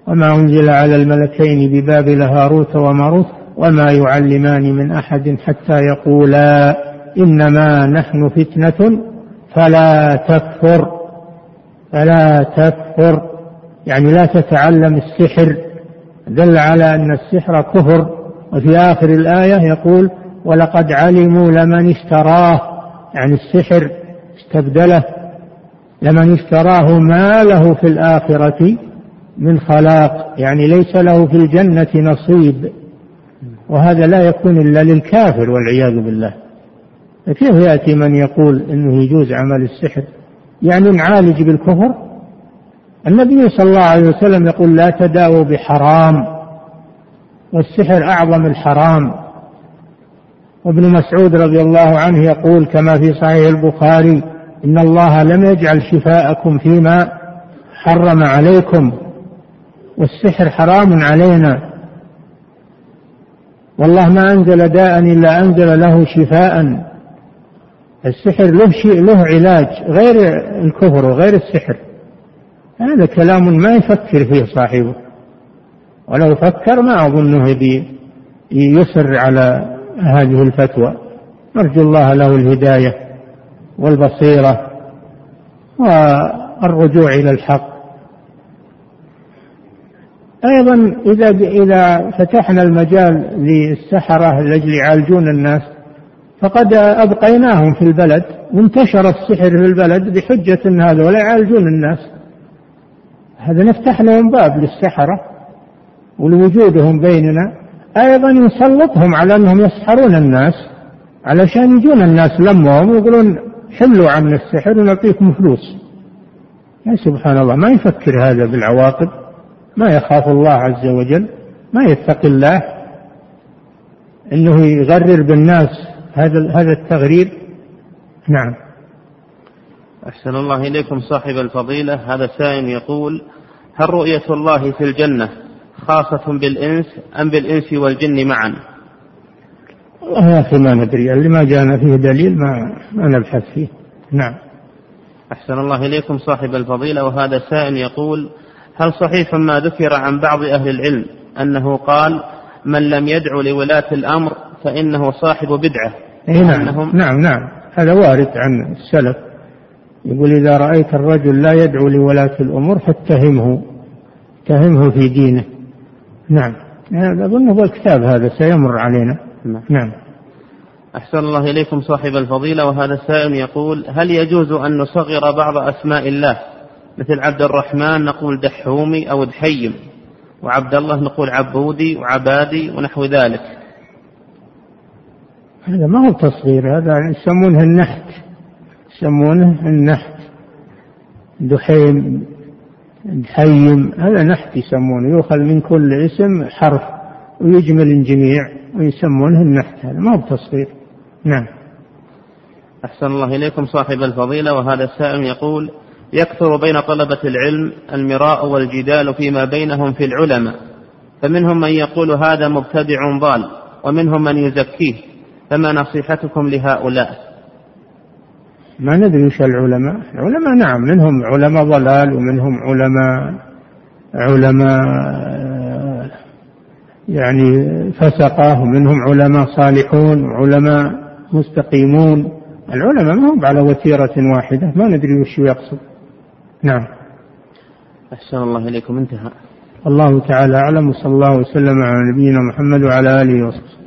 وما أنزل على الملكين ببابل هاروت وماروت وما يعلمان من أحد حتى يقولا إنما نحن فتنة فلا تكفر فلا تكفر. يعني لا تتعلم السحر دل على أن السحر كفر. وفي آخر الآية يقول ولقد علموا لمن اشتراه. يعني السحر استبدله لمن اشتراه ما له في الآخرة من خلاق. يعني ليس له في الجنة نصيب. وهذا لا يكون إلا للكافر والعياذ بالله. فكيف يأتي من يقول إنه يجوز عمل السحر؟ يعني نعالج بالكفر؟ النبي صلى الله عليه وسلم يقول لا تداووا بحرام والسحر أعظم الحرام. وابن مسعود رضي الله عنه يقول كما في صحيح البخاري إن الله لم يجعل شفاءكم فيما حرم عليكم والسحر حرام علينا. والله ما أنزل داء إلا أنزل له شفاء. السحر له شيء له علاج غير الكفر وغير السحر. هذا كلام ما يفكر فيه صاحبه. ولو فكر ما أظنه يصر على هذه الفتوى. نرجو الله له الهداية والبصيرة والرجوع إلى الحق. أيضا إذا إذا فتحنا المجال للسحرة لأجل يعالجون الناس فقد أبقيناهم في البلد وانتشر السحر في البلد بحجة أن هذول يعالجون الناس. هذا نفتح لهم باب للسحرة ولوجودهم بيننا. أيضا نسلطهم على أنهم يسحرون الناس علشان يجون الناس لمهم ويقولون حلوا عنا السحر ونعطيكم فلوس. يا سبحان الله ما يفكر هذا بالعواقب. ما يخاف الله عز وجل ما يتقي الله إنه يغرر بالناس هذا هذا التغرير. نعم. أحسن الله إليكم صاحب الفضيلة. هذا سائل يقول هل رؤية الله في الجنة خاصة بالإنس أم بالإنس والجن معا؟ والله يا أخي ما ندري اللي ما جاءنا فيه دليل ما, ما نبحث فيه. نعم. أحسن الله إليكم صاحب الفضيلة. وهذا سائل يقول هل صحيح ما ذكر عن بعض أهل العلم أنه قال من لم يدعو لولاة الأمر فإنه صاحب بدعة؟ نعم. نعم نعم. هذا وارد عن السلف. يقول إذا رأيت الرجل لا يدعو لولاة الأمور فاتهمه اتهمه في دينه. نعم. أظن هو الكتاب هذا سيمر علينا. نعم, نعم. أحسن الله إليكم صاحب الفضيلة وهذا السائل يقول هل يجوز أن نصغر بعض أسماء الله؟ مثل عبد الرحمن نقول دحومي أو دحيم وعبد الله نقول عبودي وعبادي ونحو ذلك. هذا ما هو تصغير هذا يسمونه النحت يسمونه النحت. دحيم دحيم هذا نحت يسمونه يؤخذ من كل اسم حرف ويجمل الجميع ويسمونه النحت هذا ما هو تصغير نعم. أحسن الله إليكم صاحب الفضيلة وهذا السائل يقول يكثر بين طلبة العلم المراء والجدال فيما بينهم في العلماء. فمنهم من يقول هذا مبتدع ضال ومنهم من يزكيه. فما نصيحتكم لهؤلاء؟ ما ندري وش العلماء. العلماء نعم منهم علماء ضلال ومنهم علماء علماء يعني فسقة ومنهم علماء صالحون وعلماء مستقيمون. العلماء ما هم على وتيرة واحدة. ما ندري وش يقصد. نعم. أحسن الله إليكم. انتهى. الله تعالى أعلم وصلى الله وسلم على نبينا محمد وعلى آله وصحبه.